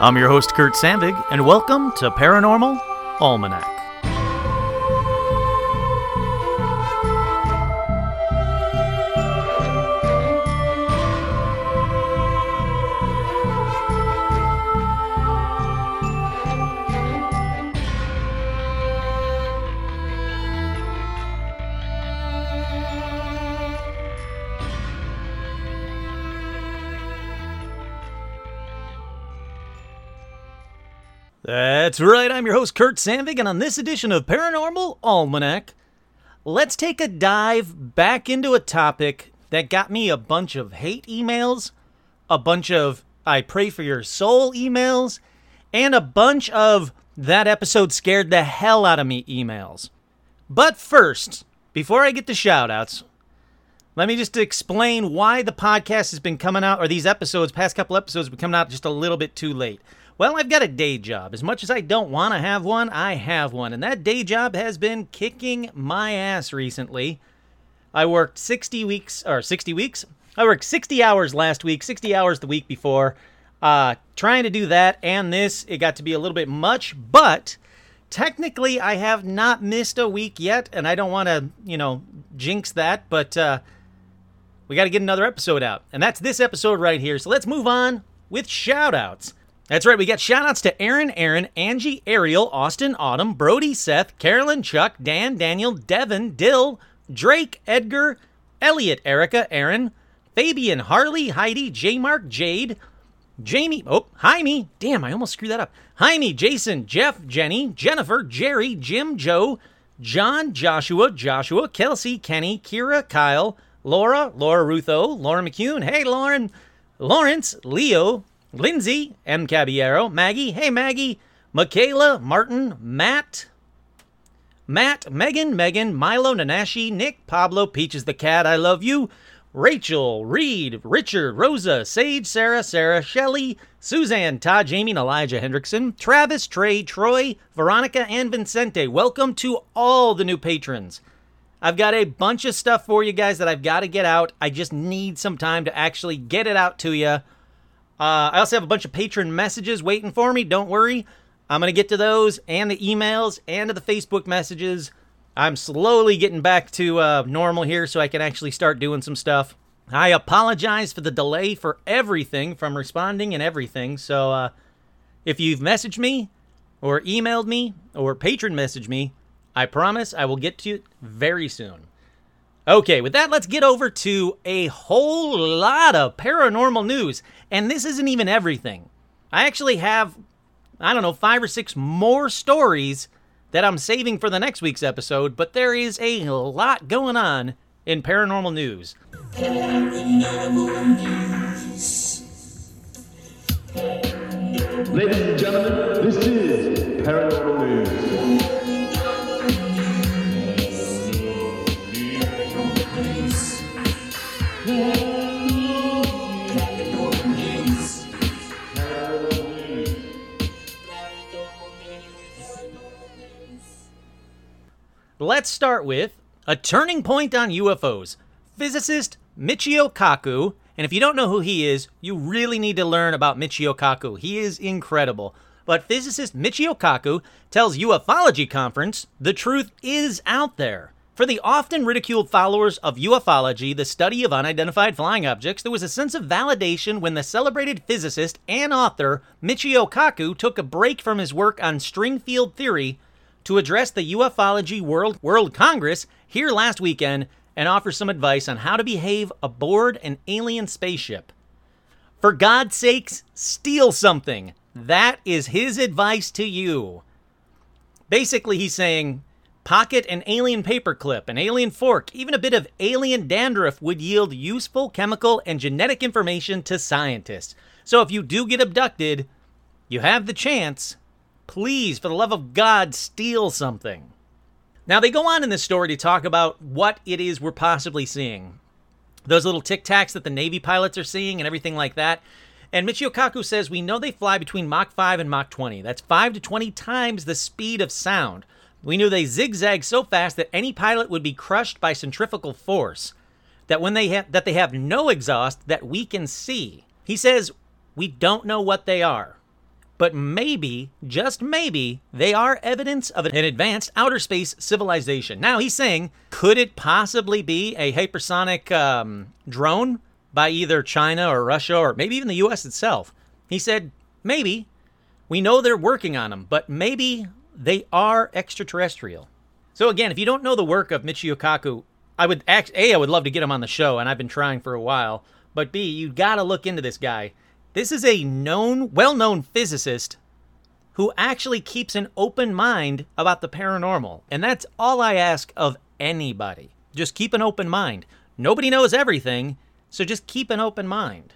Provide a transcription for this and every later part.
I'm your host, Kurt Sandvig, and welcome to Paranormal Almanac. That's right, I'm your host, Kurt Sandvig, and on this edition of Paranormal Almanac, let's take a dive back into a topic that got me a bunch of hate emails, a bunch of I pray for your soul emails, and a bunch of that episode scared the hell out of me emails. But first, before I get to shoutouts, let me just explain why the podcast has been coming out, or these episodes, past couple episodes, have been coming out just a little bit too late. Well, I've got a day job. As much as I don't want to have one, I have one. And that day job has been kicking my ass recently. I worked 60 weeks, or 60 weeks? I worked 60 hours last week, 60 hours the week before. Uh, trying to do that and this, it got to be a little bit much, but technically I have not missed a week yet, and I don't want to, you know, jinx that, but uh, we got to get another episode out. And that's this episode right here. So let's move on with shout outs. That's right. We got shout outs to Aaron, Aaron, Angie, Ariel, Austin, Autumn, Brody, Seth, Carolyn, Chuck, Dan, Daniel, Devin, Dill, Drake, Edgar, Elliot, Erica, Aaron, Fabian, Harley, Heidi, J Mark, Jade, Jamie, oh, Jaime, damn, I almost screwed that up. Jaime, Jason, Jeff, Jenny, Jennifer, Jerry, Jim, Joe, John, Joshua, Joshua, Kelsey, Kenny, Kira, Kyle, Laura, Laura Rutho, Lauren McCune, hey Lauren, Lawrence, Leo, Lindsay, M. Caballero, Maggie, hey Maggie, Michaela, Martin, Matt, Matt, Megan, Megan, Milo, Nanashi, Nick, Pablo, Peaches the Cat, I love you, Rachel, Reed, Richard, Rosa, Sage, Sarah, Sarah, Shelley, Suzanne, Todd, Jamie, and Elijah Hendrickson, Travis, Trey, Troy, Veronica, and Vincente. Welcome to all the new patrons. I've got a bunch of stuff for you guys that I've got to get out. I just need some time to actually get it out to you. Uh, I also have a bunch of patron messages waiting for me. Don't worry. I'm going to get to those and the emails and to the Facebook messages. I'm slowly getting back to uh, normal here so I can actually start doing some stuff. I apologize for the delay for everything from responding and everything. So uh, if you've messaged me or emailed me or patron messaged me, I promise I will get to it very soon. Okay, with that, let's get over to a whole lot of paranormal news. And this isn't even everything. I actually have, I don't know, five or six more stories that I'm saving for the next week's episode, but there is a lot going on in paranormal news. Paranormal news. Ladies and gentlemen, this is Paranormal News. Let's start with a turning point on UFOs. Physicist Michio Kaku, and if you don't know who he is, you really need to learn about Michio Kaku. He is incredible. But physicist Michio Kaku tells Ufology Conference the truth is out there. For the often ridiculed followers of ufology, the study of unidentified flying objects, there was a sense of validation when the celebrated physicist and author Michio Kaku took a break from his work on string field theory to address the Ufology World World Congress here last weekend and offer some advice on how to behave aboard an alien spaceship. For God's sakes, steal something. That is his advice to you. Basically, he's saying pocket an alien paperclip, an alien fork, even a bit of alien dandruff would yield useful chemical and genetic information to scientists. So if you do get abducted, you have the chance. Please, for the love of God, steal something. Now, they go on in this story to talk about what it is we're possibly seeing. Those little tic tacs that the Navy pilots are seeing and everything like that. And Michio Kaku says we know they fly between Mach 5 and Mach 20. That's 5 to 20 times the speed of sound. We knew they zigzag so fast that any pilot would be crushed by centrifugal force. That when they have that they have no exhaust that we can see. He says we don't know what they are. But maybe, just maybe, they are evidence of an advanced outer space civilization. Now, he's saying, could it possibly be a hypersonic um, drone by either China or Russia or maybe even the US itself? He said, maybe. We know they're working on them, but maybe they are extraterrestrial. So, again, if you don't know the work of Michio Kaku, I would act, A, I would love to get him on the show, and I've been trying for a while. But B, you got to look into this guy. This is a known, well known physicist who actually keeps an open mind about the paranormal. And that's all I ask of anybody. Just keep an open mind. Nobody knows everything, so just keep an open mind.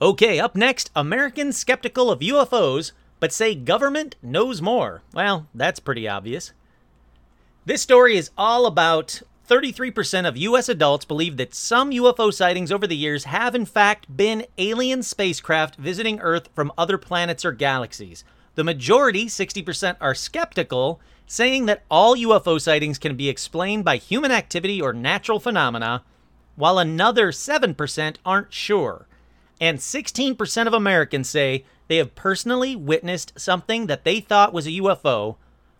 Okay, up next Americans skeptical of UFOs, but say government knows more. Well, that's pretty obvious. This story is all about 33% of US adults believe that some UFO sightings over the years have, in fact, been alien spacecraft visiting Earth from other planets or galaxies. The majority, 60%, are skeptical, saying that all UFO sightings can be explained by human activity or natural phenomena, while another 7% aren't sure. And 16% of Americans say they have personally witnessed something that they thought was a UFO,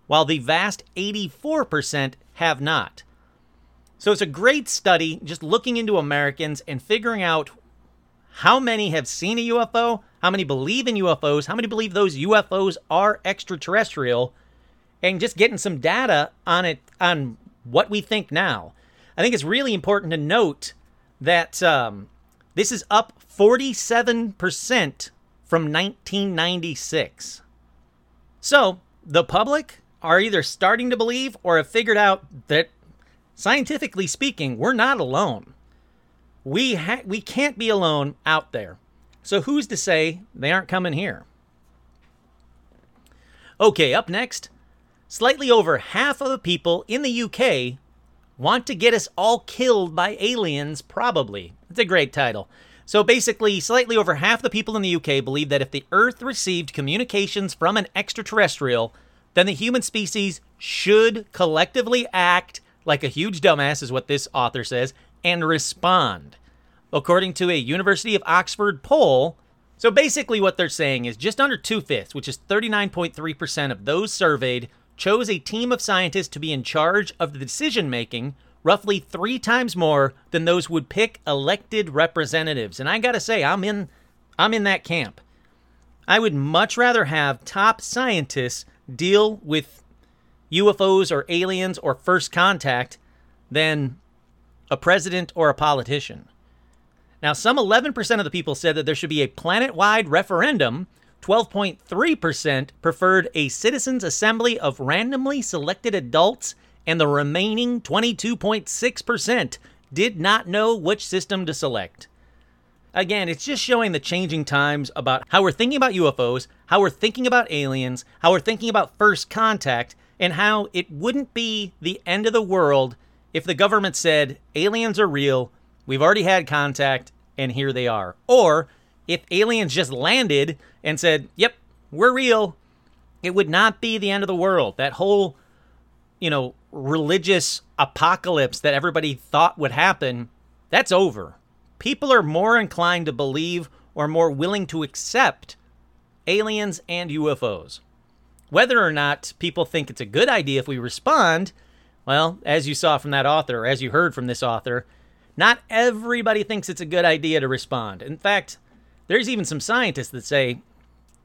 while the vast 84% have not. So it's a great study just looking into Americans and figuring out how many have seen a UFO, how many believe in UFOs, how many believe those UFOs are extraterrestrial, and just getting some data on it on what we think now. I think it's really important to note that um, this is up 47% from 1996. So the public are either starting to believe or have figured out that scientifically speaking, we're not alone. We ha- we can't be alone out there. So who's to say they aren't coming here? Okay, up next, slightly over half of the people in the UK want to get us all killed by aliens probably. It's a great title. So basically, slightly over half the people in the UK believe that if the Earth received communications from an extraterrestrial, then the human species should collectively act like a huge dumbass, is what this author says, and respond. According to a University of Oxford poll, so basically what they're saying is just under two fifths, which is 39.3% of those surveyed, chose a team of scientists to be in charge of the decision making, roughly three times more than those would pick elected representatives. And I gotta say, I'm in I'm in that camp. I would much rather have top scientists deal with UFOs or aliens or first contact than a president or a politician. Now, some 11% of the people said that there should be a planet wide referendum. 12.3% preferred a citizens' assembly of randomly selected adults, and the remaining 22.6% did not know which system to select. Again, it's just showing the changing times about how we're thinking about UFOs, how we're thinking about aliens, how we're thinking about first contact, and how it wouldn't be the end of the world if the government said aliens are real, we've already had contact, and here they are. Or if aliens just landed and said, yep, we're real, it would not be the end of the world. That whole, you know, religious apocalypse that everybody thought would happen, that's over. People are more inclined to believe or more willing to accept aliens and UFOs. Whether or not people think it's a good idea if we respond, well, as you saw from that author, as you heard from this author, not everybody thinks it's a good idea to respond. In fact, there's even some scientists that say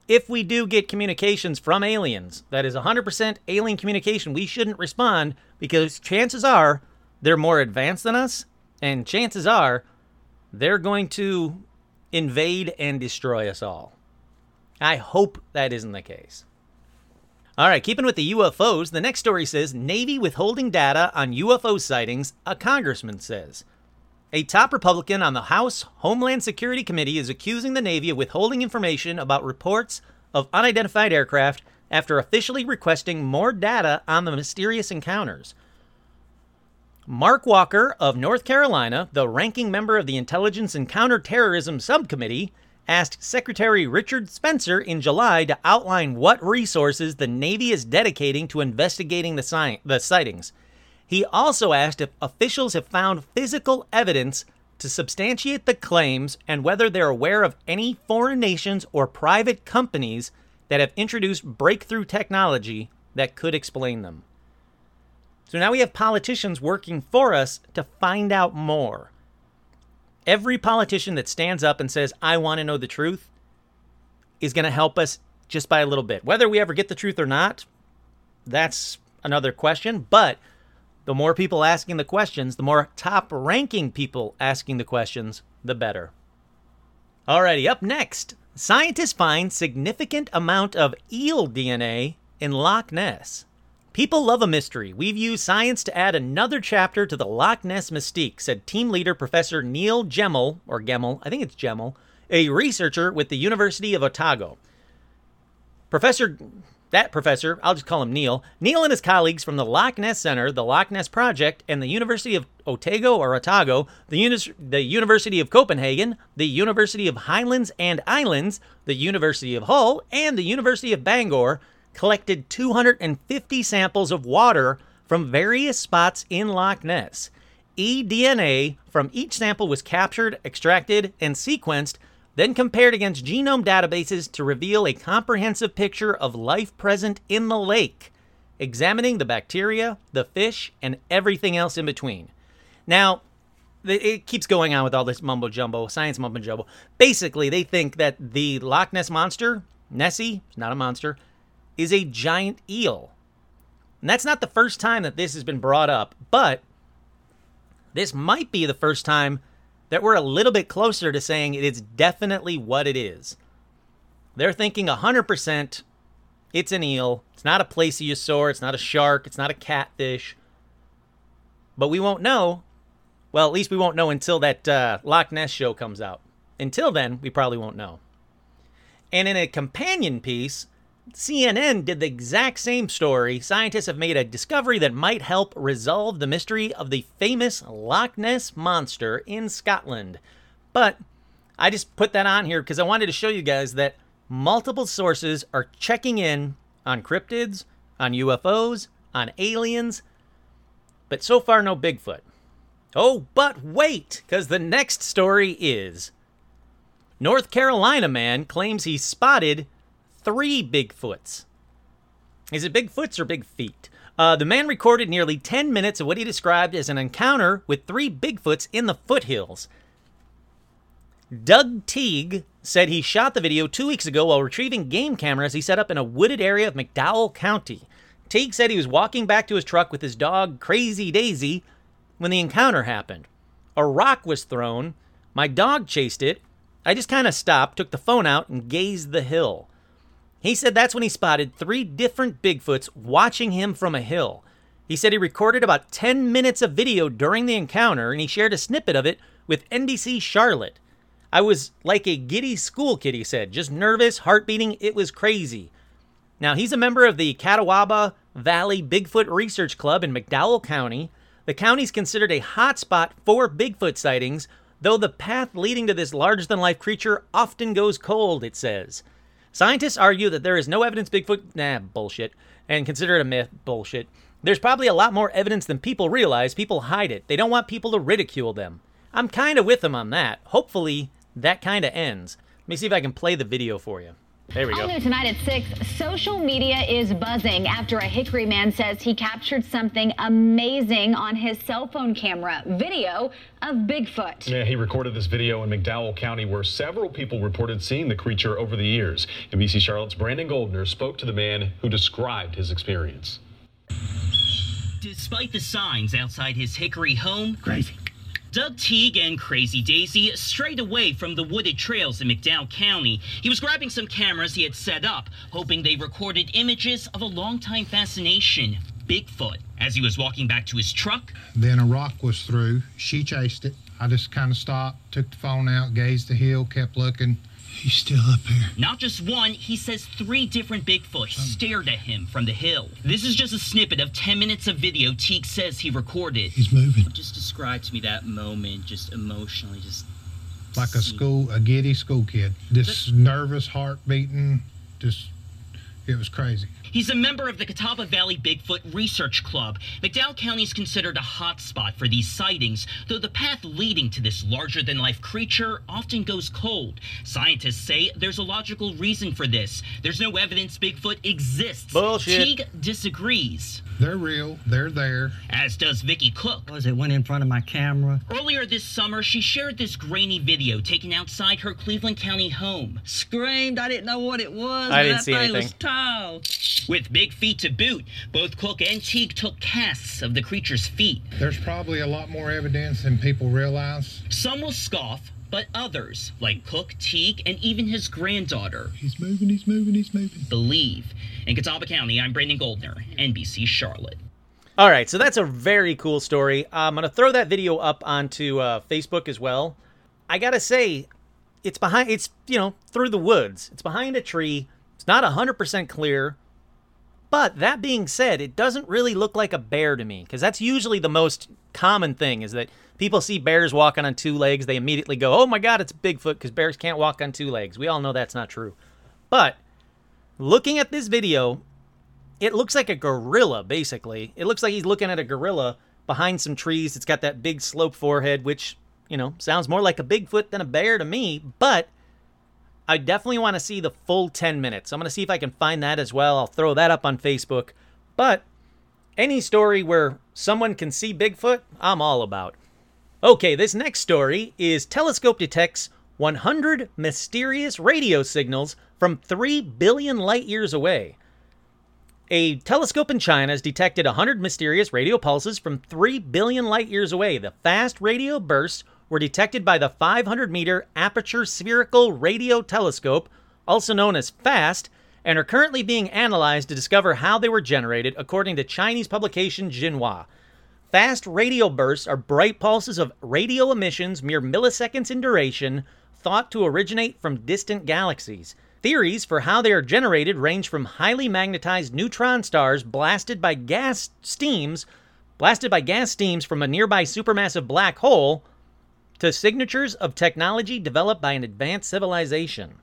if we do get communications from aliens, that is 100% alien communication, we shouldn't respond because chances are they're more advanced than us, and chances are they're going to invade and destroy us all. I hope that isn't the case. All right, keeping with the UFOs, the next story says Navy withholding data on UFO sightings, a congressman says. A top Republican on the House Homeland Security Committee is accusing the Navy of withholding information about reports of unidentified aircraft after officially requesting more data on the mysterious encounters. Mark Walker of North Carolina, the ranking member of the Intelligence and Counterterrorism Subcommittee, asked Secretary Richard Spencer in July to outline what resources the Navy is dedicating to investigating the, si- the sightings. He also asked if officials have found physical evidence to substantiate the claims and whether they're aware of any foreign nations or private companies that have introduced breakthrough technology that could explain them. So now we have politicians working for us to find out more. Every politician that stands up and says, I want to know the truth, is going to help us just by a little bit. Whether we ever get the truth or not, that's another question. But the more people asking the questions, the more top ranking people asking the questions, the better. Alrighty, up next, scientists find significant amount of eel DNA in Loch Ness. People love a mystery. We've used science to add another chapter to the Loch Ness mystique, said team leader Professor Neil Gemmell, or Gemmell, I think it's Gemmell, a researcher with the University of Otago. Professor, that professor, I'll just call him Neil, Neil and his colleagues from the Loch Ness Center, the Loch Ness Project, and the University of Otago or Otago, the, Uni- the University of Copenhagen, the University of Highlands and Islands, the University of Hull, and the University of Bangor collected 250 samples of water from various spots in Loch Ness. eDNA from each sample was captured, extracted, and sequenced, then compared against genome databases to reveal a comprehensive picture of life present in the lake, examining the bacteria, the fish, and everything else in between. Now, it keeps going on with all this mumbo jumbo, science mumbo jumbo. Basically, they think that the Loch Ness monster, Nessie, it's not a monster, is a giant eel. And that's not the first time that this has been brought up, but this might be the first time that we're a little bit closer to saying it is definitely what it is. They're thinking 100% it's an eel. It's not a plesiosaur. It's not a shark. It's not a catfish. But we won't know. Well, at least we won't know until that uh, Loch Ness show comes out. Until then, we probably won't know. And in a companion piece, CNN did the exact same story. Scientists have made a discovery that might help resolve the mystery of the famous Loch Ness Monster in Scotland. But I just put that on here because I wanted to show you guys that multiple sources are checking in on cryptids, on UFOs, on aliens, but so far no Bigfoot. Oh, but wait, because the next story is North Carolina man claims he spotted three Bigfoots. Is it Bigfoots or Big Feet? Uh, the man recorded nearly 10 minutes of what he described as an encounter with three Bigfoots in the foothills. Doug Teague said he shot the video two weeks ago while retrieving game cameras he set up in a wooded area of McDowell County. Teague said he was walking back to his truck with his dog Crazy Daisy when the encounter happened. A rock was thrown. My dog chased it. I just kind of stopped, took the phone out, and gazed the hill. He said that's when he spotted three different Bigfoots watching him from a hill. He said he recorded about 10 minutes of video during the encounter and he shared a snippet of it with NBC Charlotte. I was like a giddy school kid, he said, just nervous, heart beating. It was crazy. Now, he's a member of the Catawba Valley Bigfoot Research Club in McDowell County. The county's considered a hotspot for Bigfoot sightings, though the path leading to this larger than life creature often goes cold, it says. Scientists argue that there is no evidence Bigfoot, nah, bullshit, and consider it a myth, bullshit. There's probably a lot more evidence than people realize. People hide it. They don't want people to ridicule them. I'm kind of with them on that. Hopefully, that kind of ends. Let me see if I can play the video for you. There we All go. new tonight at 6, social media is buzzing after a Hickory man says he captured something amazing on his cell phone camera. Video of Bigfoot. Yeah, he recorded this video in McDowell County where several people reported seeing the creature over the years. NBC Charlotte's Brandon Goldner spoke to the man who described his experience. Despite the signs outside his Hickory home, crazy. Doug Teague and Crazy Daisy strayed away from the wooded trails in McDowell County. He was grabbing some cameras he had set up, hoping they recorded images of a longtime fascination, Bigfoot. As he was walking back to his truck, Then a rock was through. She chased it. I just kind of stopped, took the phone out, gazed the hill, kept looking. He's still up here. not just one, he says three different Bigfoot stared at him from the hill. This is just a snippet of 10 minutes of video Teague says he recorded. He's moving Just describe to me that moment, just emotionally, just like a school, a giddy school kid. Just nervous, heart beating, just It was crazy. He's a member of the Catawba Valley Bigfoot Research Club. McDowell County is considered a hotspot for these sightings, though the path leading to this larger than life creature often goes cold. Scientists say there's a logical reason for this. There's no evidence Bigfoot exists. Bullshit. Teague disagrees, They're real. They're there. as does Vicky Cook. was it went in front of my camera. Earlier this summer, she shared this grainy video taken outside her Cleveland County home. Screamed, I didn't know what it was. I didn't that see thing anything. was tall. With big feet to boot, both Cook and Teague took casts of the creature's feet. There's probably a lot more evidence than people realize. Some will scoff, but others, like Cook, Teague, and even his granddaughter, He's moving, he's moving, he's moving. believe. In Catawba County, I'm Brandon Goldner, NBC Charlotte. All right, so that's a very cool story. I'm gonna throw that video up onto uh, Facebook as well. I gotta say, it's behind. It's you know through the woods. It's behind a tree. It's not hundred percent clear. But that being said, it doesn't really look like a bear to me because that's usually the most common thing is that people see bears walking on two legs. They immediately go, "Oh my God, it's Bigfoot!" Because bears can't walk on two legs. We all know that's not true. But looking at this video, it looks like a gorilla, basically. It looks like he's looking at a gorilla behind some trees. It's got that big slope forehead, which, you know, sounds more like a Bigfoot than a bear to me, but I definitely want to see the full 10 minutes. I'm going to see if I can find that as well. I'll throw that up on Facebook. But any story where someone can see Bigfoot, I'm all about. Okay, this next story is Telescope detects 100 mysterious radio signals from 3 billion light years away. A telescope in China has detected 100 mysterious radio pulses from 3 billion light years away. The fast radio bursts were detected by the 500 meter Aperture Spherical Radio Telescope, also known as FAST, and are currently being analyzed to discover how they were generated, according to Chinese publication Xinhua. Fast radio bursts are bright pulses of radio emissions mere milliseconds in duration, thought to originate from distant galaxies. Theories for how they are generated range from highly magnetized neutron stars blasted by gas steams, blasted by gas steams from a nearby supermassive black hole, to signatures of technology developed by an advanced civilization.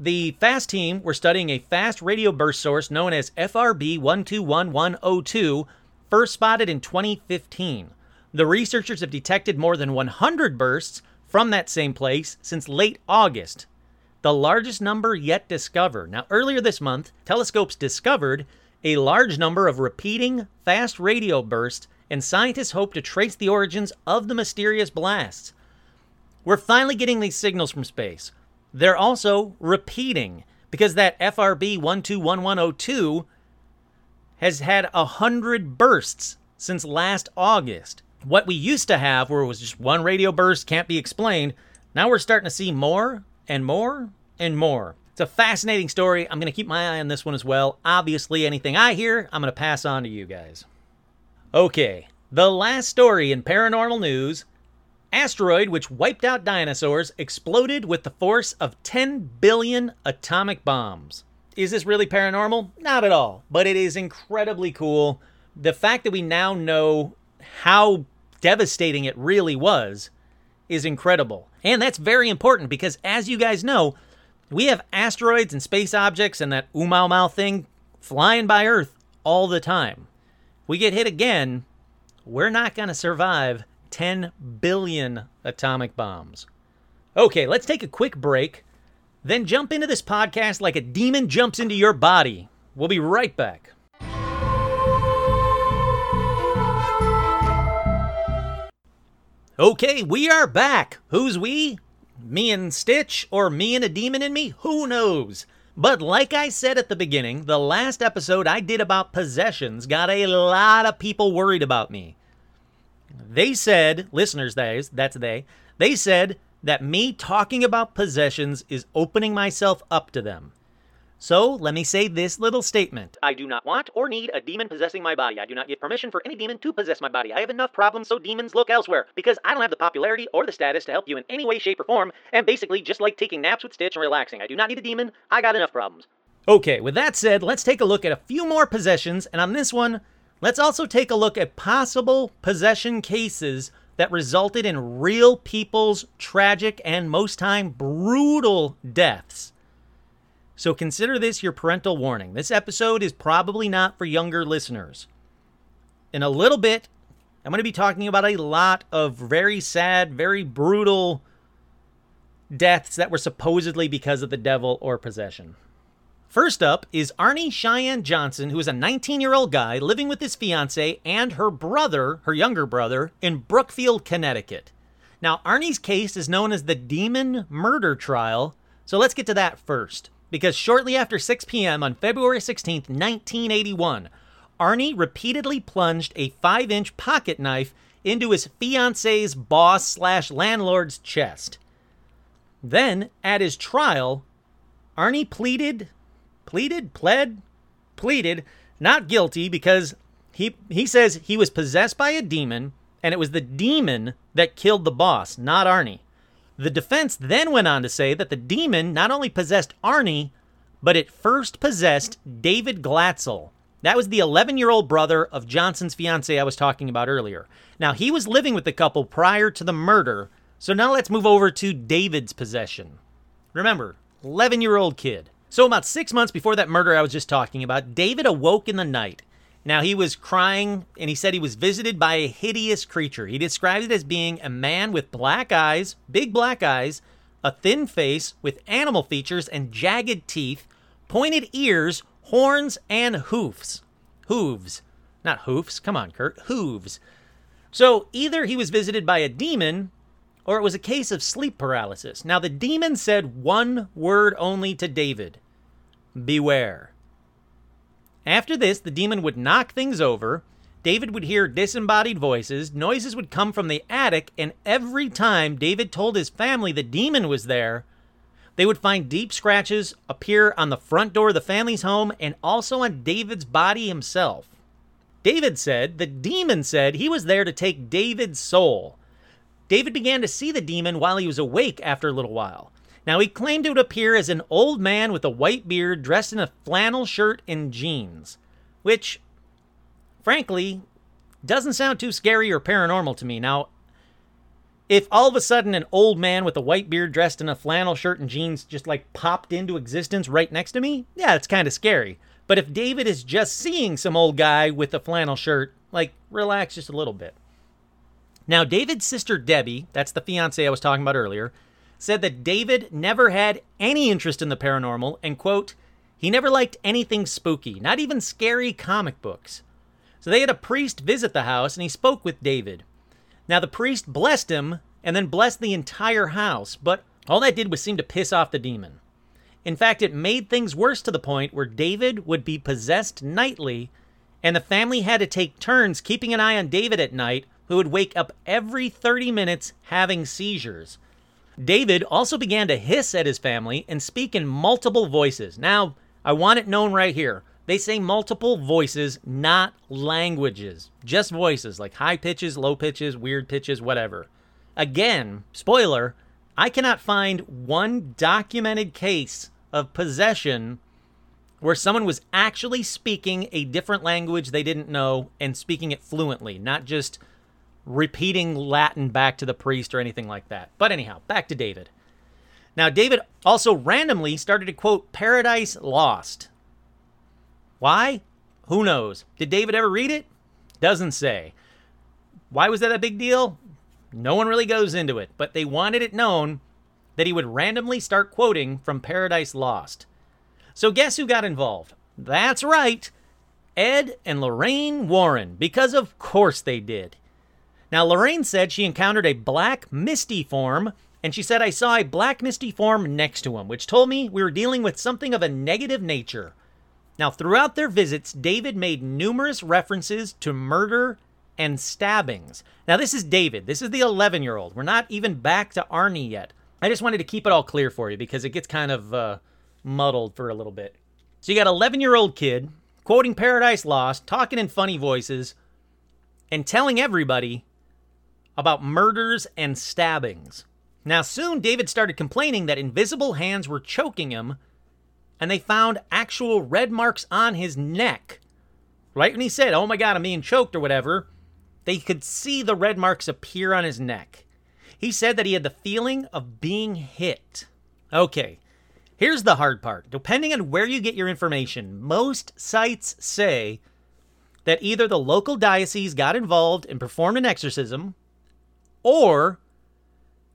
The FAST team were studying a fast radio burst source known as FRB 121102, first spotted in 2015. The researchers have detected more than 100 bursts from that same place since late August, the largest number yet discovered. Now, earlier this month, telescopes discovered a large number of repeating fast radio bursts, and scientists hope to trace the origins of the mysterious blasts. We're finally getting these signals from space. They're also repeating because that FRB 121102 has had a hundred bursts since last August. What we used to have, where it was just one radio burst, can't be explained, now we're starting to see more and more and more. It's a fascinating story. I'm going to keep my eye on this one as well. Obviously, anything I hear, I'm going to pass on to you guys. Okay, the last story in paranormal news asteroid which wiped out dinosaurs exploded with the force of 10 billion atomic bombs. Is this really paranormal? Not at all, but it is incredibly cool. The fact that we now know how devastating it really was is incredible. And that's very important because, as you guys know, we have asteroids and space objects and that Oumuamua thing flying by Earth all the time. We get hit again, we're not going to survive 10 billion atomic bombs. Okay, let's take a quick break, then jump into this podcast like a demon jumps into your body. We'll be right back. Okay, we are back. Who's we? Me and Stitch, or me and a demon in me? Who knows? But like I said at the beginning, the last episode I did about possessions got a lot of people worried about me. They said, listeners, that is, that's they, they said that me talking about possessions is opening myself up to them. So let me say this little statement. I do not want or need a demon possessing my body. I do not give permission for any demon to possess my body. I have enough problems, so demons look elsewhere. Because I don't have the popularity or the status to help you in any way, shape, or form, and basically just like taking naps with Stitch and relaxing. I do not need a demon. I got enough problems. Okay, with that said, let's take a look at a few more possessions, and on this one, let's also take a look at possible possession cases that resulted in real people's tragic and most time brutal deaths. So consider this your parental warning. This episode is probably not for younger listeners. In a little bit, I'm going to be talking about a lot of very sad, very brutal deaths that were supposedly because of the devil or possession. First up is Arnie Cheyenne Johnson, who is a 19 year old guy living with his fiance and her brother, her younger brother, in Brookfield, Connecticut. Now, Arnie's case is known as the Demon Murder Trial, so let's get to that first. Because shortly after 6 p.m. on February 16, 1981, Arnie repeatedly plunged a 5 inch pocket knife into his fiance's boss slash landlord's chest. Then, at his trial, Arnie pleaded, pleaded, pled, pleaded not guilty because he he says he was possessed by a demon and it was the demon that killed the boss, not Arnie. The defense then went on to say that the demon not only possessed Arnie, but it first possessed David Glatzel. That was the 11 year old brother of Johnson's fiance I was talking about earlier. Now, he was living with the couple prior to the murder, so now let's move over to David's possession. Remember, 11 year old kid. So, about six months before that murder I was just talking about, David awoke in the night. Now, he was crying and he said he was visited by a hideous creature. He described it as being a man with black eyes, big black eyes, a thin face with animal features and jagged teeth, pointed ears, horns, and hoofs. Hooves. Not hoofs. Come on, Kurt. Hooves. So either he was visited by a demon or it was a case of sleep paralysis. Now, the demon said one word only to David Beware. After this, the demon would knock things over. David would hear disembodied voices. Noises would come from the attic, and every time David told his family the demon was there, they would find deep scratches appear on the front door of the family's home and also on David's body himself. David said the demon said he was there to take David's soul. David began to see the demon while he was awake after a little while. Now, he claimed it would appear as an old man with a white beard dressed in a flannel shirt and jeans, which, frankly, doesn't sound too scary or paranormal to me. Now, if all of a sudden an old man with a white beard dressed in a flannel shirt and jeans just like popped into existence right next to me, yeah, it's kind of scary. But if David is just seeing some old guy with a flannel shirt, like, relax just a little bit. Now, David's sister Debbie, that's the fiance I was talking about earlier, said that David never had any interest in the paranormal and, quote, he never liked anything spooky, not even scary comic books. So they had a priest visit the house and he spoke with David. Now, the priest blessed him and then blessed the entire house, but all that did was seem to piss off the demon. In fact, it made things worse to the point where David would be possessed nightly, and the family had to take turns keeping an eye on David at night, who would wake up every 30 minutes having seizures. David also began to hiss at his family and speak in multiple voices. Now, I want it known right here. They say multiple voices, not languages. Just voices, like high pitches, low pitches, weird pitches, whatever. Again, spoiler, I cannot find one documented case of possession where someone was actually speaking a different language they didn't know and speaking it fluently, not just repeating Latin back to the priest or anything like that. But anyhow, back to David. Now, David also randomly started to quote Paradise Lost. Why? Who knows? Did David ever read it? Doesn't say. Why was that a big deal? No one really goes into it, but they wanted it known that he would randomly start quoting from Paradise Lost. So, guess who got involved? That's right, Ed and Lorraine Warren, because of course they did. Now, Lorraine said she encountered a black misty form, and she said, I saw a black misty form next to him, which told me we were dealing with something of a negative nature. Now, throughout their visits, David made numerous references to murder and stabbings. Now, this is David. This is the 11 year old. We're not even back to Arnie yet. I just wanted to keep it all clear for you because it gets kind of uh, muddled for a little bit. So, you got 11 year old kid quoting Paradise Lost, talking in funny voices, and telling everybody about murders and stabbings. Now, soon David started complaining that invisible hands were choking him, and they found actual red marks on his neck. Right when he said, Oh my God, I'm being choked or whatever, they could see the red marks appear on his neck. He said that he had the feeling of being hit. Okay, Here's the hard part. Depending on where you get your information, most sites say that either the local diocese got involved and performed an exorcism, or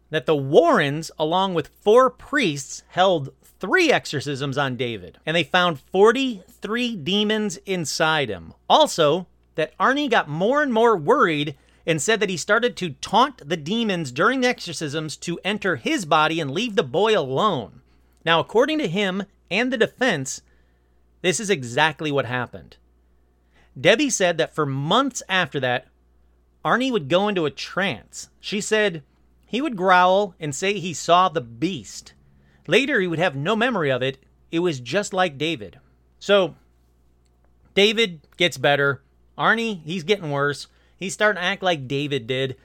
that the Warrens, along with four priests, held three exorcisms on David, and they found 43 demons inside him. Also, that Arnie got more and more worried and said that he started to taunt the demons during the exorcisms to enter his body and leave the boy alone. Now, according to him and the defense, this is exactly what happened. Debbie said that for months after that, Arnie would go into a trance. She said he would growl and say he saw the beast. Later, he would have no memory of it. It was just like David. So, David gets better. Arnie, he's getting worse. He's starting to act like David did.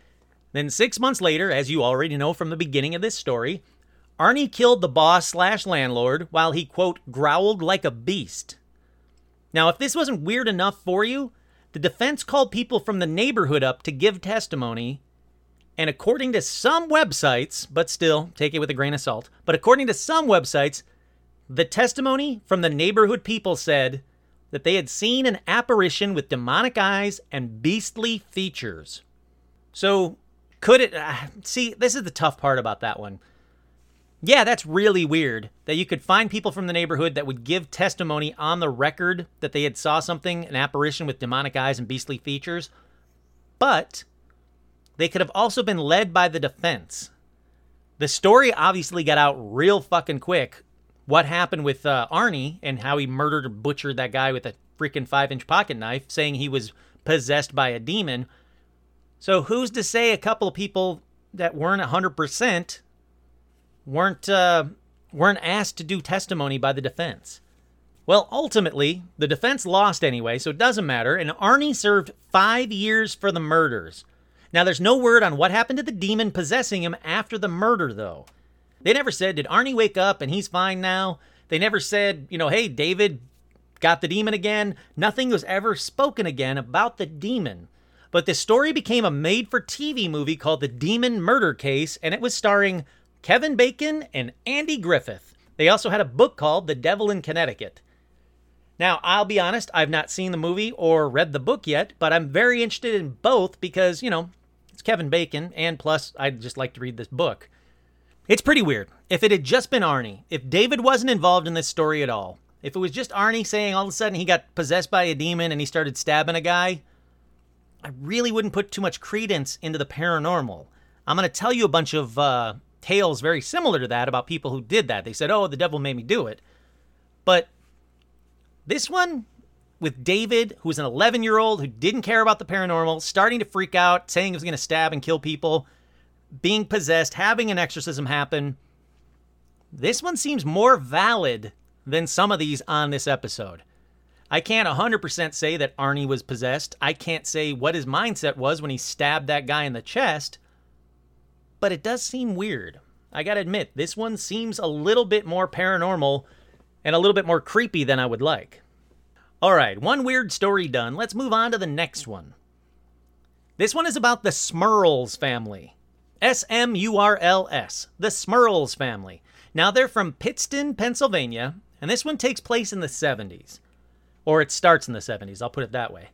Then, six months later, as you already know from the beginning of this story, Arnie killed the boss slash landlord while he, quote, growled like a beast. Now, if this wasn't weird enough for you, the defense called people from the neighborhood up to give testimony. And according to some websites, but still, take it with a grain of salt, but according to some websites, the testimony from the neighborhood people said that they had seen an apparition with demonic eyes and beastly features. So, could it. Uh, see, this is the tough part about that one. Yeah, that's really weird that you could find people from the neighborhood that would give testimony on the record that they had saw something, an apparition with demonic eyes and beastly features. But they could have also been led by the defense. The story obviously got out real fucking quick. What happened with uh, Arnie and how he murdered or butchered that guy with a freaking five inch pocket knife, saying he was possessed by a demon. So who's to say a couple of people that weren't 100% weren't uh, weren't asked to do testimony by the defense. Well, ultimately, the defense lost anyway, so it doesn't matter, and Arnie served five years for the murders. Now, there's no word on what happened to the demon possessing him after the murder, though. They never said, did Arnie wake up and he's fine now? They never said, you know, hey, David got the demon again. Nothing was ever spoken again about the demon. But the story became a made for TV movie called The Demon Murder Case, and it was starring Kevin Bacon and Andy Griffith. They also had a book called The Devil in Connecticut. Now, I'll be honest, I've not seen the movie or read the book yet, but I'm very interested in both because, you know, it's Kevin Bacon, and plus, I'd just like to read this book. It's pretty weird. If it had just been Arnie, if David wasn't involved in this story at all, if it was just Arnie saying all of a sudden he got possessed by a demon and he started stabbing a guy, I really wouldn't put too much credence into the paranormal. I'm going to tell you a bunch of uh, tales very similar to that about people who did that. They said, oh, the devil made me do it. But this one with David, who was an 11 year old who didn't care about the paranormal, starting to freak out, saying he was going to stab and kill people, being possessed, having an exorcism happen. This one seems more valid than some of these on this episode. I can't 100% say that Arnie was possessed. I can't say what his mindset was when he stabbed that guy in the chest but it does seem weird. I gotta admit, this one seems a little bit more paranormal and a little bit more creepy than I would like. Alright, one weird story done. Let's move on to the next one. This one is about the Smurls family. S M U R L S. The Smurls family. Now they're from Pittston, Pennsylvania, and this one takes place in the 70s. Or it starts in the 70s, I'll put it that way.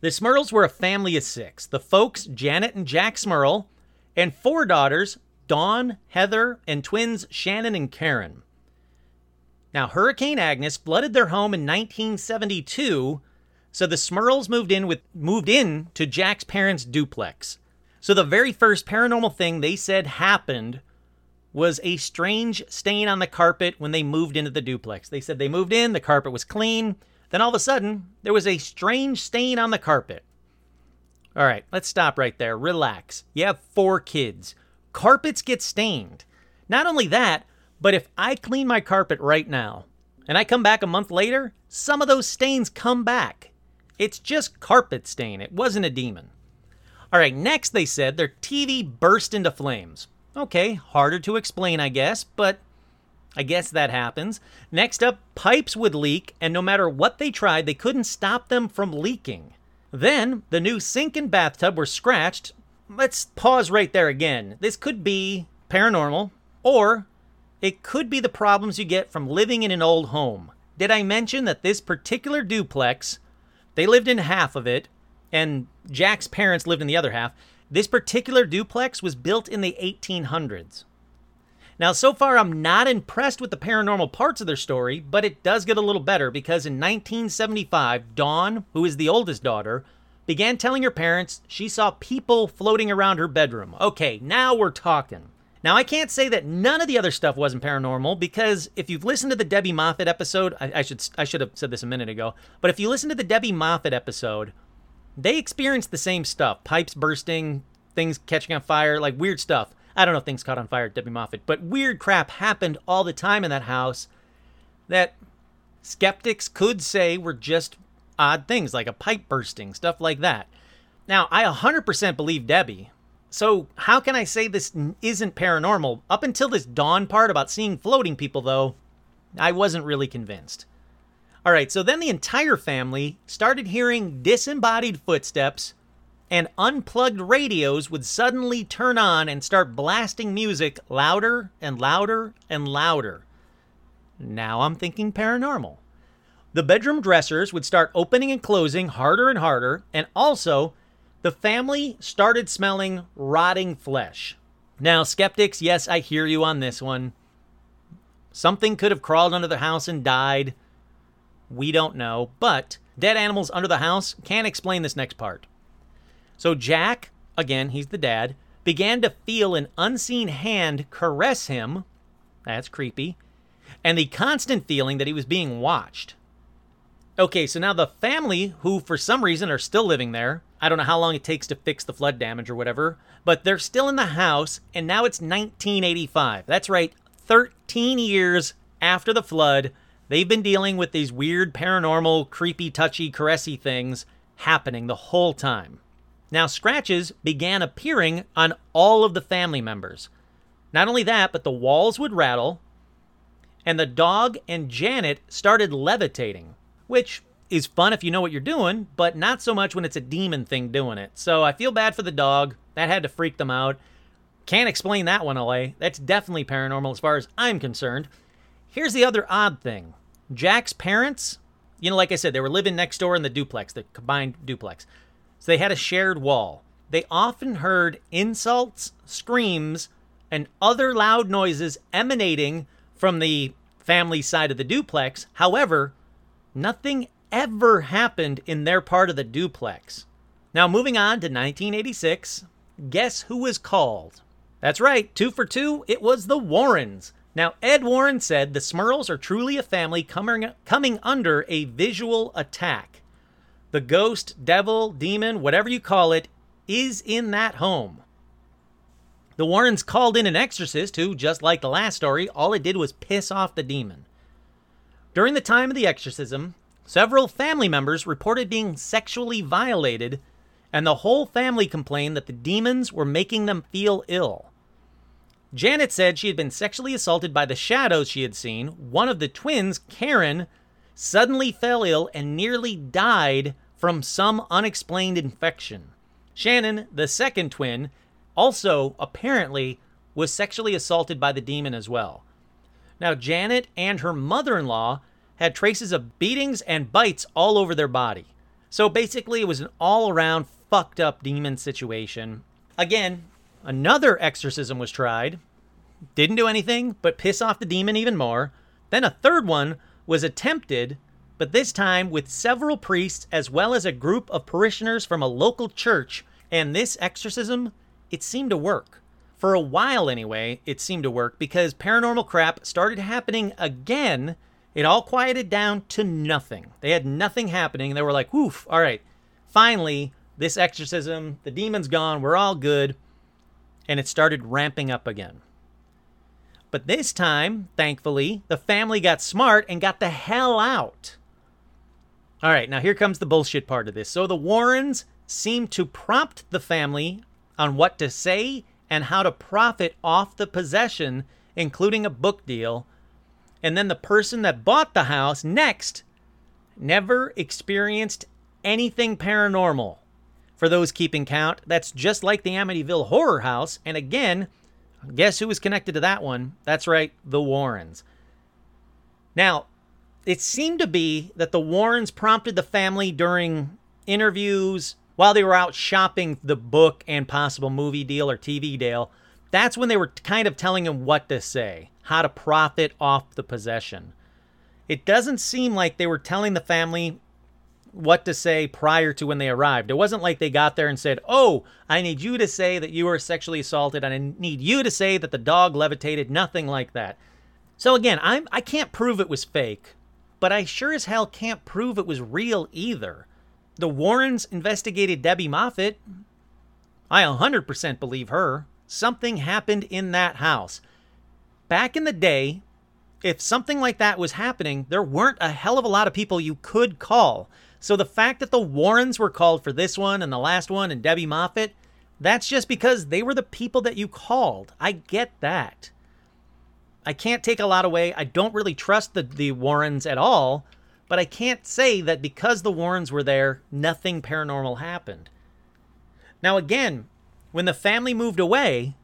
The Smurls were a family of six. The folks, Janet and Jack Smurl, and four daughters Dawn, Heather, and twins Shannon and Karen. Now, Hurricane Agnes flooded their home in 1972, so the Smurls moved in with moved in to Jack's parents' duplex. So the very first paranormal thing they said happened was a strange stain on the carpet when they moved into the duplex. They said they moved in, the carpet was clean, then all of a sudden, there was a strange stain on the carpet. All right, let's stop right there. Relax. You have four kids. Carpets get stained. Not only that, but if I clean my carpet right now and I come back a month later, some of those stains come back. It's just carpet stain. It wasn't a demon. All right, next they said their TV burst into flames. Okay, harder to explain, I guess, but I guess that happens. Next up, pipes would leak, and no matter what they tried, they couldn't stop them from leaking. Then the new sink and bathtub were scratched. Let's pause right there again. This could be paranormal, or it could be the problems you get from living in an old home. Did I mention that this particular duplex, they lived in half of it, and Jack's parents lived in the other half? This particular duplex was built in the 1800s. Now, so far, I'm not impressed with the paranormal parts of their story, but it does get a little better because in 1975, Dawn, who is the oldest daughter, began telling her parents she saw people floating around her bedroom. Okay, now we're talking. Now, I can't say that none of the other stuff wasn't paranormal because if you've listened to the Debbie Moffat episode, I, I should I should have said this a minute ago, but if you listen to the Debbie Moffat episode, they experienced the same stuff: pipes bursting, things catching on fire, like weird stuff. I don't know if things caught on fire at Debbie Moffat, but weird crap happened all the time in that house that skeptics could say were just odd things, like a pipe bursting, stuff like that. Now, I 100% believe Debbie. So, how can I say this isn't paranormal? Up until this dawn part about seeing floating people, though, I wasn't really convinced. All right, so then the entire family started hearing disembodied footsteps, and unplugged radios would suddenly turn on and start blasting music louder and louder and louder. Now I'm thinking paranormal. The bedroom dressers would start opening and closing harder and harder, and also the family started smelling rotting flesh. Now, skeptics, yes, I hear you on this one. Something could have crawled under the house and died. We don't know, but dead animals under the house can't explain this next part. So Jack, again, he's the dad, began to feel an unseen hand caress him. That's creepy. And the constant feeling that he was being watched. Okay, so now the family, who for some reason are still living there, I don't know how long it takes to fix the flood damage or whatever, but they're still in the house, and now it's 1985. That's right, 13 years after the flood, they've been dealing with these weird, paranormal, creepy, touchy, caressy things happening the whole time. Now, scratches began appearing on all of the family members. Not only that, but the walls would rattle, and the dog and Janet started levitating, which is fun if you know what you're doing, but not so much when it's a demon thing doing it. So I feel bad for the dog. That had to freak them out. Can't explain that one away. That's definitely paranormal as far as I'm concerned. Here's the other odd thing Jack's parents, you know, like I said, they were living next door in the duplex, the combined duplex. So they had a shared wall. They often heard insults, screams, and other loud noises emanating from the family side of the duplex. However, nothing ever happened in their part of the duplex. Now, moving on to 1986, guess who was called? That's right, two for two, it was the Warrens. Now, Ed Warren said the Smurls are truly a family coming, coming under a visual attack. The ghost, devil, demon, whatever you call it, is in that home. The Warrens called in an exorcist who, just like the last story, all it did was piss off the demon. During the time of the exorcism, several family members reported being sexually violated, and the whole family complained that the demons were making them feel ill. Janet said she had been sexually assaulted by the shadows she had seen. One of the twins, Karen, suddenly fell ill and nearly died from some unexplained infection. Shannon, the second twin, also apparently was sexually assaulted by the demon as well. Now, Janet and her mother in law had traces of beatings and bites all over their body. So basically, it was an all around fucked up demon situation. Again, another exorcism was tried. Didn't do anything, but piss off the demon even more. Then a third one was attempted, but this time with several priests as well as a group of parishioners from a local church. And this exorcism, it seemed to work. For a while, anyway, it seemed to work because paranormal crap started happening again. It all quieted down to nothing. They had nothing happening. They were like, woof, all right, finally, this exorcism, the demon's gone, we're all good. And it started ramping up again. But this time, thankfully, the family got smart and got the hell out. All right, now here comes the bullshit part of this. So the Warrens seem to prompt the family on what to say and how to profit off the possession, including a book deal. And then the person that bought the house next never experienced anything paranormal. For those keeping count, that's just like the Amityville Horror House. And again, Guess who was connected to that one? That's right, the Warrens. Now, it seemed to be that the Warrens prompted the family during interviews while they were out shopping the book and possible movie deal or TV deal. That's when they were kind of telling him what to say, how to profit off the possession. It doesn't seem like they were telling the family what to say prior to when they arrived. It wasn't like they got there and said, Oh, I need you to say that you were sexually assaulted and I need you to say that the dog levitated. Nothing like that. So again, I'm I can't prove it was fake, but I sure as hell can't prove it was real either. The Warrens investigated Debbie Moffat. I 100% believe her. Something happened in that house. Back in the day, if something like that was happening, there weren't a hell of a lot of people you could call. So the fact that the Warrens were called for this one and the last one and Debbie Moffat, that's just because they were the people that you called. I get that. I can't take a lot away. I don't really trust the, the Warrens at all, but I can't say that because the Warrens were there, nothing paranormal happened. Now, again, when the family moved away,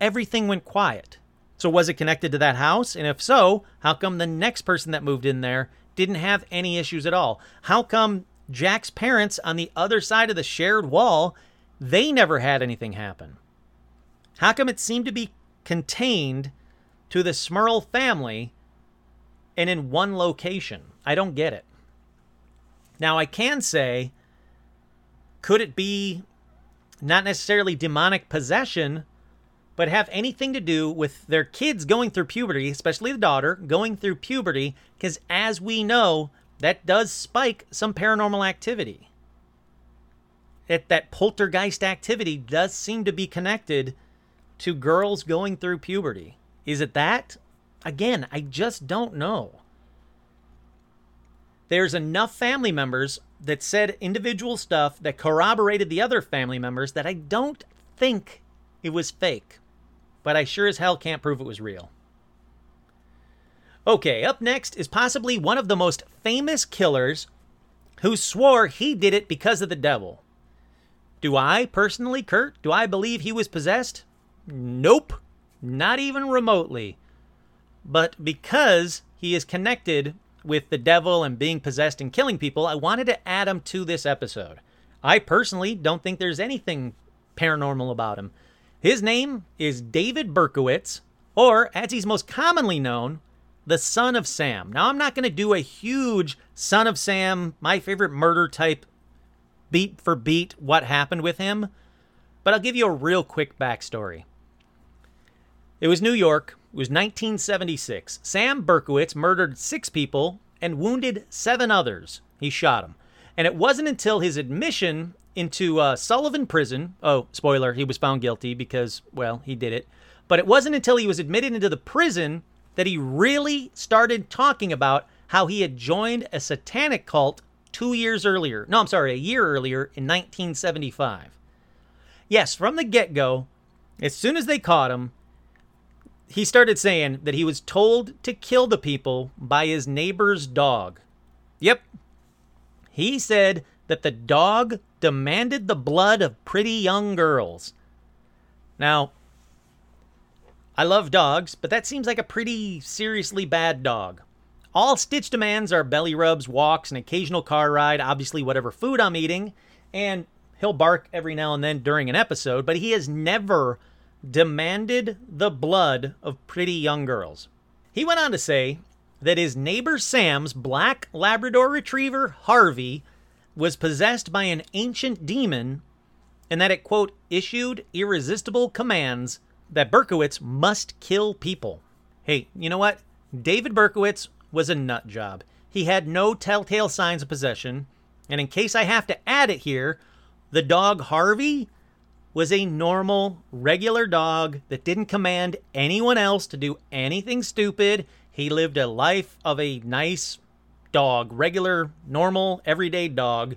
everything went quiet. So, was it connected to that house? And if so, how come the next person that moved in there didn't have any issues at all? How come Jack's parents on the other side of the shared wall, they never had anything happen? How come it seemed to be contained to the Smurl family and in one location? I don't get it. Now, I can say, could it be not necessarily demonic possession, but have anything to do with their kids going through puberty, especially the daughter going through puberty, because as we know, that does spike some paranormal activity. It, that poltergeist activity does seem to be connected to girls going through puberty. Is it that? Again, I just don't know. There's enough family members that said individual stuff that corroborated the other family members that I don't think it was fake but I sure as hell can't prove it was real. Okay, up next is possibly one of the most famous killers who swore he did it because of the devil. Do I personally, Kurt, do I believe he was possessed? Nope, not even remotely. But because he is connected with the devil and being possessed and killing people, I wanted to add him to this episode. I personally don't think there's anything paranormal about him. His name is David Berkowitz, or as he's most commonly known, the Son of Sam. Now, I'm not going to do a huge Son of Sam, my favorite murder type, beat for beat, what happened with him, but I'll give you a real quick backstory. It was New York. It was 1976. Sam Berkowitz murdered six people and wounded seven others. He shot them. And it wasn't until his admission into uh, Sullivan Prison. Oh, spoiler, he was found guilty because, well, he did it. But it wasn't until he was admitted into the prison that he really started talking about how he had joined a satanic cult two years earlier. No, I'm sorry, a year earlier in 1975. Yes, from the get go, as soon as they caught him, he started saying that he was told to kill the people by his neighbor's dog. Yep. He said that the dog demanded the blood of pretty young girls. Now, I love dogs, but that seems like a pretty seriously bad dog. All Stitch demands are belly rubs, walks, an occasional car ride, obviously, whatever food I'm eating, and he'll bark every now and then during an episode, but he has never demanded the blood of pretty young girls. He went on to say that his neighbor Sam's black Labrador retriever, Harvey, was possessed by an ancient demon and that it, quote, issued irresistible commands that Berkowitz must kill people. Hey, you know what? David Berkowitz was a nut job. He had no telltale signs of possession. And in case I have to add it here, the dog Harvey was a normal, regular dog that didn't command anyone else to do anything stupid. He lived a life of a nice, dog, regular, normal, everyday dog.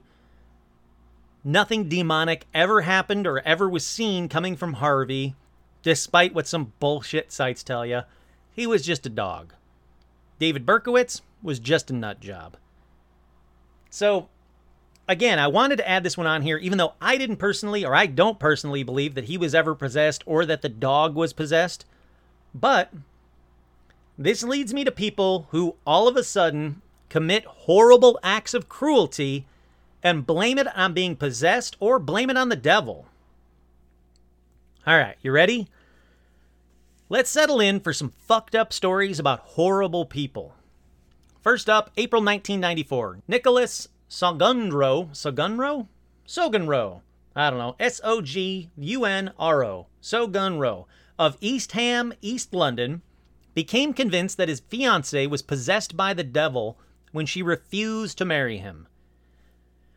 Nothing demonic ever happened or ever was seen coming from Harvey, despite what some bullshit sites tell you. He was just a dog. David Berkowitz was just a nut job. So, again, I wanted to add this one on here, even though I didn't personally, or I don't personally believe that he was ever possessed or that the dog was possessed. But this leads me to people who all of a sudden commit horrible acts of cruelty and blame it on being possessed or blame it on the devil. All right, you ready? Let's settle in for some fucked up stories about horrible people. First up, April 1994. Nicholas Sogunro, Sogunro? Sogunro. I don't know. S O G U N R O. Sogunro of East Ham, East London, became convinced that his fiancee was possessed by the devil when she refused to marry him.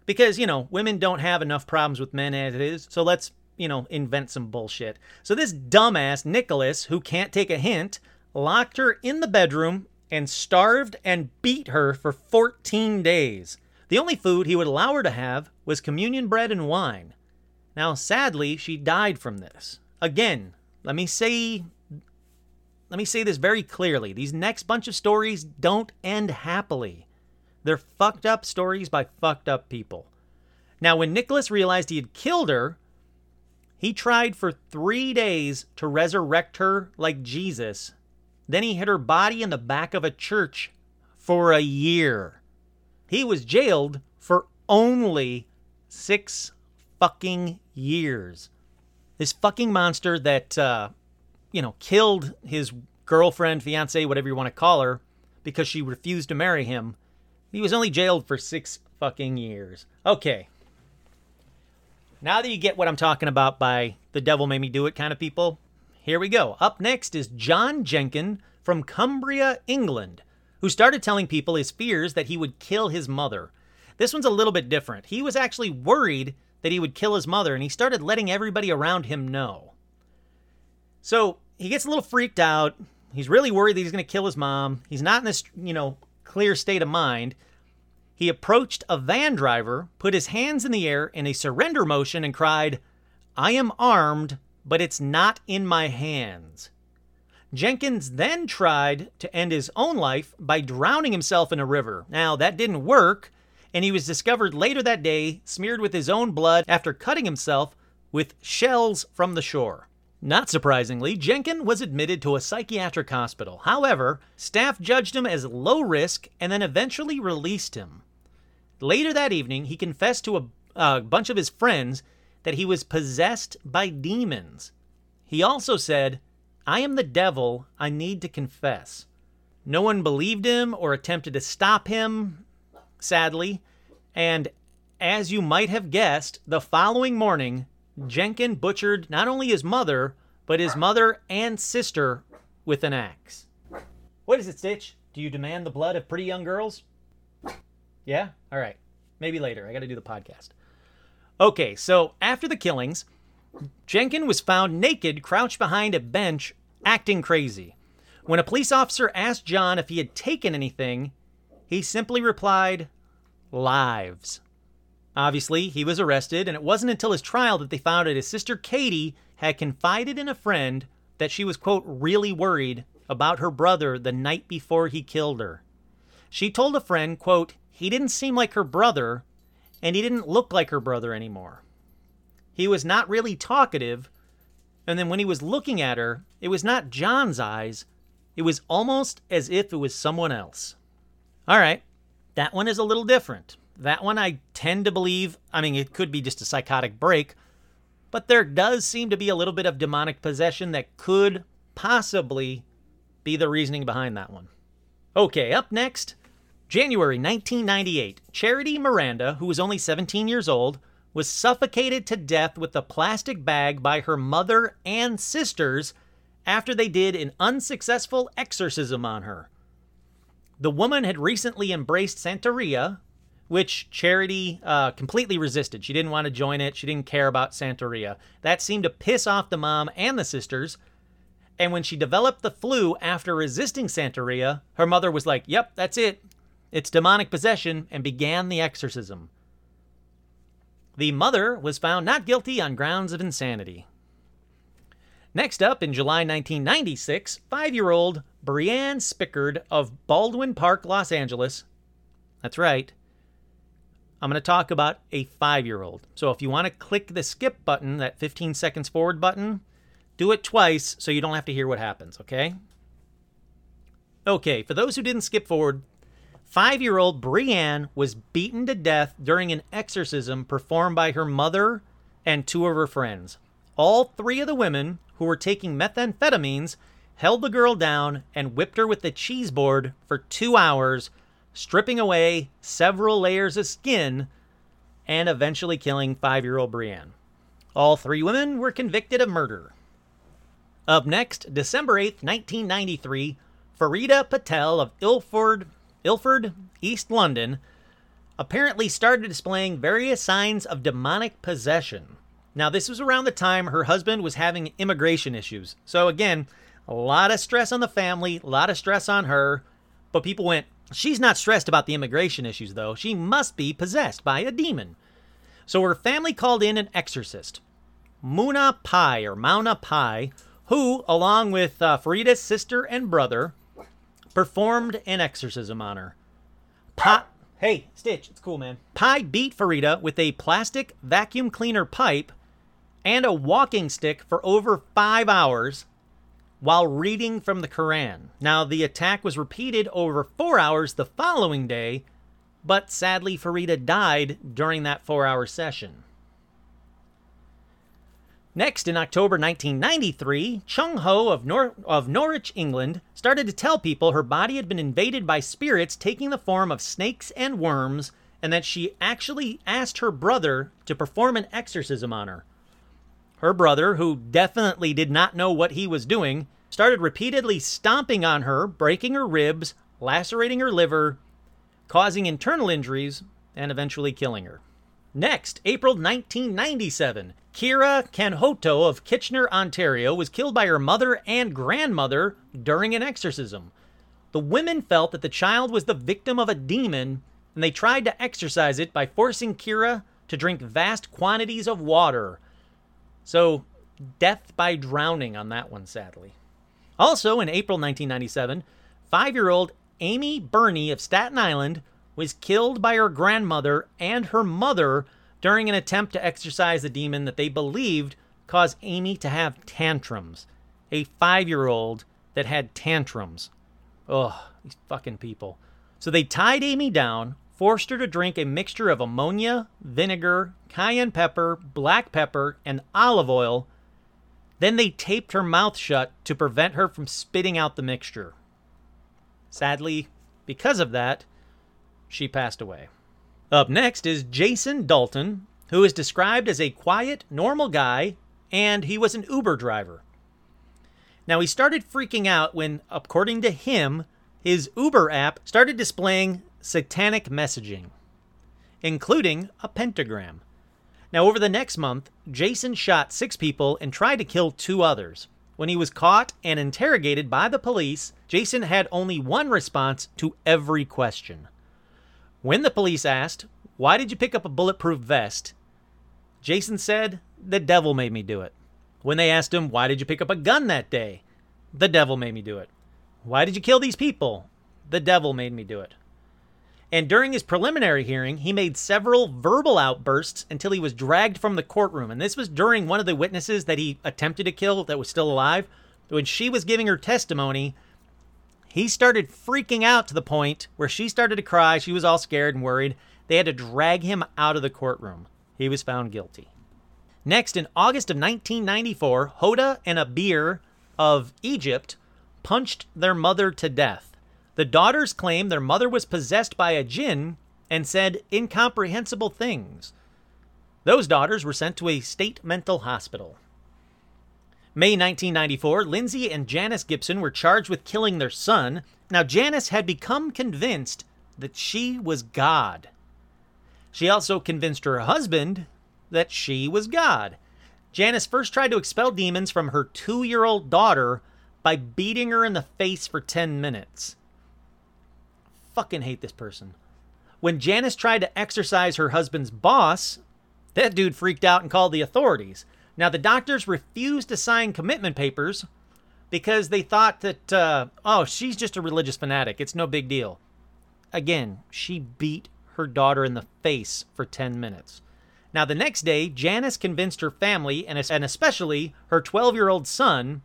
Because, you know, women don't have enough problems with men as it is, so let's, you know, invent some bullshit. So this dumbass, Nicholas, who can't take a hint, locked her in the bedroom and starved and beat her for 14 days. The only food he would allow her to have was communion bread and wine. Now, sadly, she died from this. Again, let me say let me say this very clearly. These next bunch of stories don't end happily. They're fucked up stories by fucked up people. Now, when Nicholas realized he had killed her, he tried for three days to resurrect her like Jesus. Then he hid her body in the back of a church for a year. He was jailed for only six fucking years. This fucking monster that, uh, you know, killed his girlfriend, fiance, whatever you want to call her, because she refused to marry him. He was only jailed for six fucking years. Okay. Now that you get what I'm talking about by the devil made me do it kind of people, here we go. Up next is John Jenkin from Cumbria, England, who started telling people his fears that he would kill his mother. This one's a little bit different. He was actually worried that he would kill his mother, and he started letting everybody around him know. So he gets a little freaked out. He's really worried that he's going to kill his mom. He's not in this, you know, clear state of mind. He approached a van driver, put his hands in the air in a surrender motion, and cried, I am armed, but it's not in my hands. Jenkins then tried to end his own life by drowning himself in a river. Now, that didn't work, and he was discovered later that day smeared with his own blood after cutting himself with shells from the shore. Not surprisingly, Jenkin was admitted to a psychiatric hospital. However, staff judged him as low risk and then eventually released him. Later that evening, he confessed to a, a bunch of his friends that he was possessed by demons. He also said, I am the devil, I need to confess. No one believed him or attempted to stop him, sadly, and as you might have guessed, the following morning, Jenkin butchered not only his mother, but his mother and sister with an axe. What is it, Stitch? Do you demand the blood of pretty young girls? Yeah? All right. Maybe later. I got to do the podcast. Okay, so after the killings, Jenkin was found naked, crouched behind a bench, acting crazy. When a police officer asked John if he had taken anything, he simply replied, Lives. Obviously, he was arrested, and it wasn't until his trial that they found that his sister Katie had confided in a friend that she was, quote, really worried about her brother the night before he killed her. She told a friend, quote, he didn't seem like her brother, and he didn't look like her brother anymore. He was not really talkative, and then when he was looking at her, it was not John's eyes, it was almost as if it was someone else. All right, that one is a little different. That one I tend to believe, I mean, it could be just a psychotic break, but there does seem to be a little bit of demonic possession that could possibly be the reasoning behind that one. Okay, up next, January 1998. Charity Miranda, who was only 17 years old, was suffocated to death with a plastic bag by her mother and sisters after they did an unsuccessful exorcism on her. The woman had recently embraced Santeria, which Charity uh, completely resisted. She didn't want to join it. She didn't care about Santeria. That seemed to piss off the mom and the sisters. And when she developed the flu after resisting Santeria, her mother was like, Yep, that's it. It's demonic possession, and began the exorcism. The mother was found not guilty on grounds of insanity. Next up, in July 1996, five year old Brianne Spickard of Baldwin Park, Los Angeles, that's right, I'm going to talk about a five year old. So if you want to click the skip button, that 15 seconds forward button, do it twice so you don't have to hear what happens, okay? Okay, for those who didn't skip forward, five year old Brienne was beaten to death during an exorcism performed by her mother and two of her friends. All three of the women who were taking methamphetamines held the girl down and whipped her with the cheese board for two hours, stripping away several layers of skin and eventually killing five year old Brienne. All three women were convicted of murder. Up next, December 8th, 1993, Farida Patel of Ilford, Ilford, East London, apparently started displaying various signs of demonic possession. Now, this was around the time her husband was having immigration issues. So, again, a lot of stress on the family, a lot of stress on her. But people went, she's not stressed about the immigration issues, though. She must be possessed by a demon. So her family called in an exorcist, Muna Pai or Mauna Pai, who, along with uh, Farida's sister and brother, performed an exorcism on her. Pai, hey, Stitch, it's cool, man. Pai beat Farida with a plastic vacuum cleaner pipe and a walking stick for over five hours while reading from the Quran. Now, the attack was repeated over four hours the following day, but sadly, Farida died during that four hour session. Next, in October 1993, Chung Ho of, Nor- of Norwich, England, started to tell people her body had been invaded by spirits taking the form of snakes and worms, and that she actually asked her brother to perform an exorcism on her. Her brother, who definitely did not know what he was doing, started repeatedly stomping on her, breaking her ribs, lacerating her liver, causing internal injuries, and eventually killing her. Next, April 1997, Kira Canhoto of Kitchener, Ontario, was killed by her mother and grandmother during an exorcism. The women felt that the child was the victim of a demon, and they tried to exorcise it by forcing Kira to drink vast quantities of water. So, death by drowning on that one, sadly. Also, in April 1997, five year old Amy Burney of Staten Island was killed by her grandmother and her mother during an attempt to exorcise a demon that they believed caused Amy to have tantrums. A five year old that had tantrums. Ugh, these fucking people. So they tied Amy down, forced her to drink a mixture of ammonia, vinegar, cayenne pepper, black pepper, and olive oil. Then they taped her mouth shut to prevent her from spitting out the mixture. Sadly, because of that, she passed away. Up next is Jason Dalton, who is described as a quiet, normal guy, and he was an Uber driver. Now, he started freaking out when, according to him, his Uber app started displaying satanic messaging, including a pentagram. Now, over the next month, Jason shot six people and tried to kill two others. When he was caught and interrogated by the police, Jason had only one response to every question. When the police asked, Why did you pick up a bulletproof vest? Jason said, The devil made me do it. When they asked him, Why did you pick up a gun that day? The devil made me do it. Why did you kill these people? The devil made me do it. And during his preliminary hearing, he made several verbal outbursts until he was dragged from the courtroom. And this was during one of the witnesses that he attempted to kill that was still alive. When she was giving her testimony, he started freaking out to the point where she started to cry. She was all scared and worried. They had to drag him out of the courtroom. He was found guilty. Next, in August of 1994, Hoda and Abir of Egypt punched their mother to death. The daughters claimed their mother was possessed by a jinn and said incomprehensible things. Those daughters were sent to a state mental hospital. May 1994, Lindsay and Janice Gibson were charged with killing their son. Now, Janice had become convinced that she was God. She also convinced her husband that she was God. Janice first tried to expel demons from her two year old daughter by beating her in the face for 10 minutes fucking hate this person. When Janice tried to exorcise her husband's boss, that dude freaked out and called the authorities. Now, the doctors refused to sign commitment papers because they thought that, uh, oh, she's just a religious fanatic. It's no big deal. Again, she beat her daughter in the face for 10 minutes. Now, the next day, Janice convinced her family, and and especially her 12 year old son,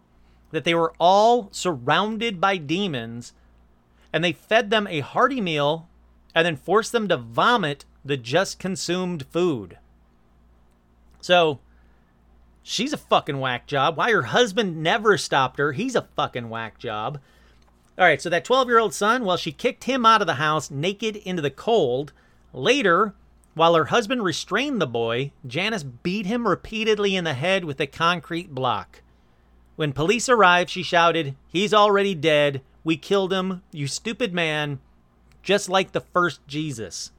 that they were all surrounded by demons, and they fed them a hearty meal and then forced them to vomit the just consumed food. So, she's a fucking whack job. Why her husband never stopped her, he's a fucking whack job. All right, so that 12 year old son, well, she kicked him out of the house naked into the cold. Later, while her husband restrained the boy, Janice beat him repeatedly in the head with a concrete block. When police arrived, she shouted, He's already dead. We killed him, you stupid man, just like the first Jesus.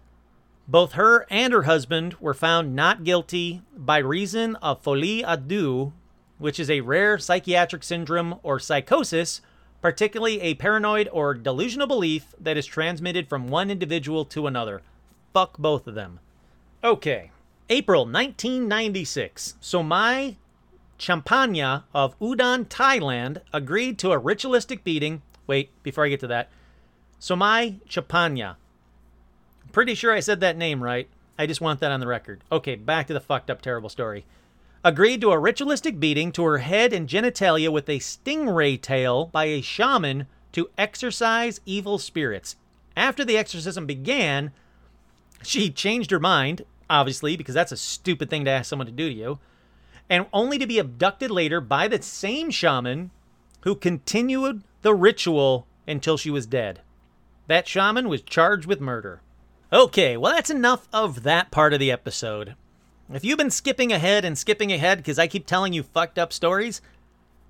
Both her and her husband were found not guilty by reason of folie à deux, which is a rare psychiatric syndrome or psychosis, particularly a paranoid or delusional belief that is transmitted from one individual to another. Fuck both of them. Okay. April 1996. Somai Champanya of Udon, Thailand, agreed to a ritualistic beating. Wait, before I get to that. So Somai Champanya. Pretty sure I said that name right. I just want that on the record. Okay, back to the fucked up, terrible story. Agreed to a ritualistic beating to her head and genitalia with a stingray tail by a shaman to exorcise evil spirits. After the exorcism began, she changed her mind, obviously, because that's a stupid thing to ask someone to do to you, and only to be abducted later by the same shaman who continued the ritual until she was dead. That shaman was charged with murder. Okay, well, that's enough of that part of the episode. If you've been skipping ahead and skipping ahead because I keep telling you fucked up stories,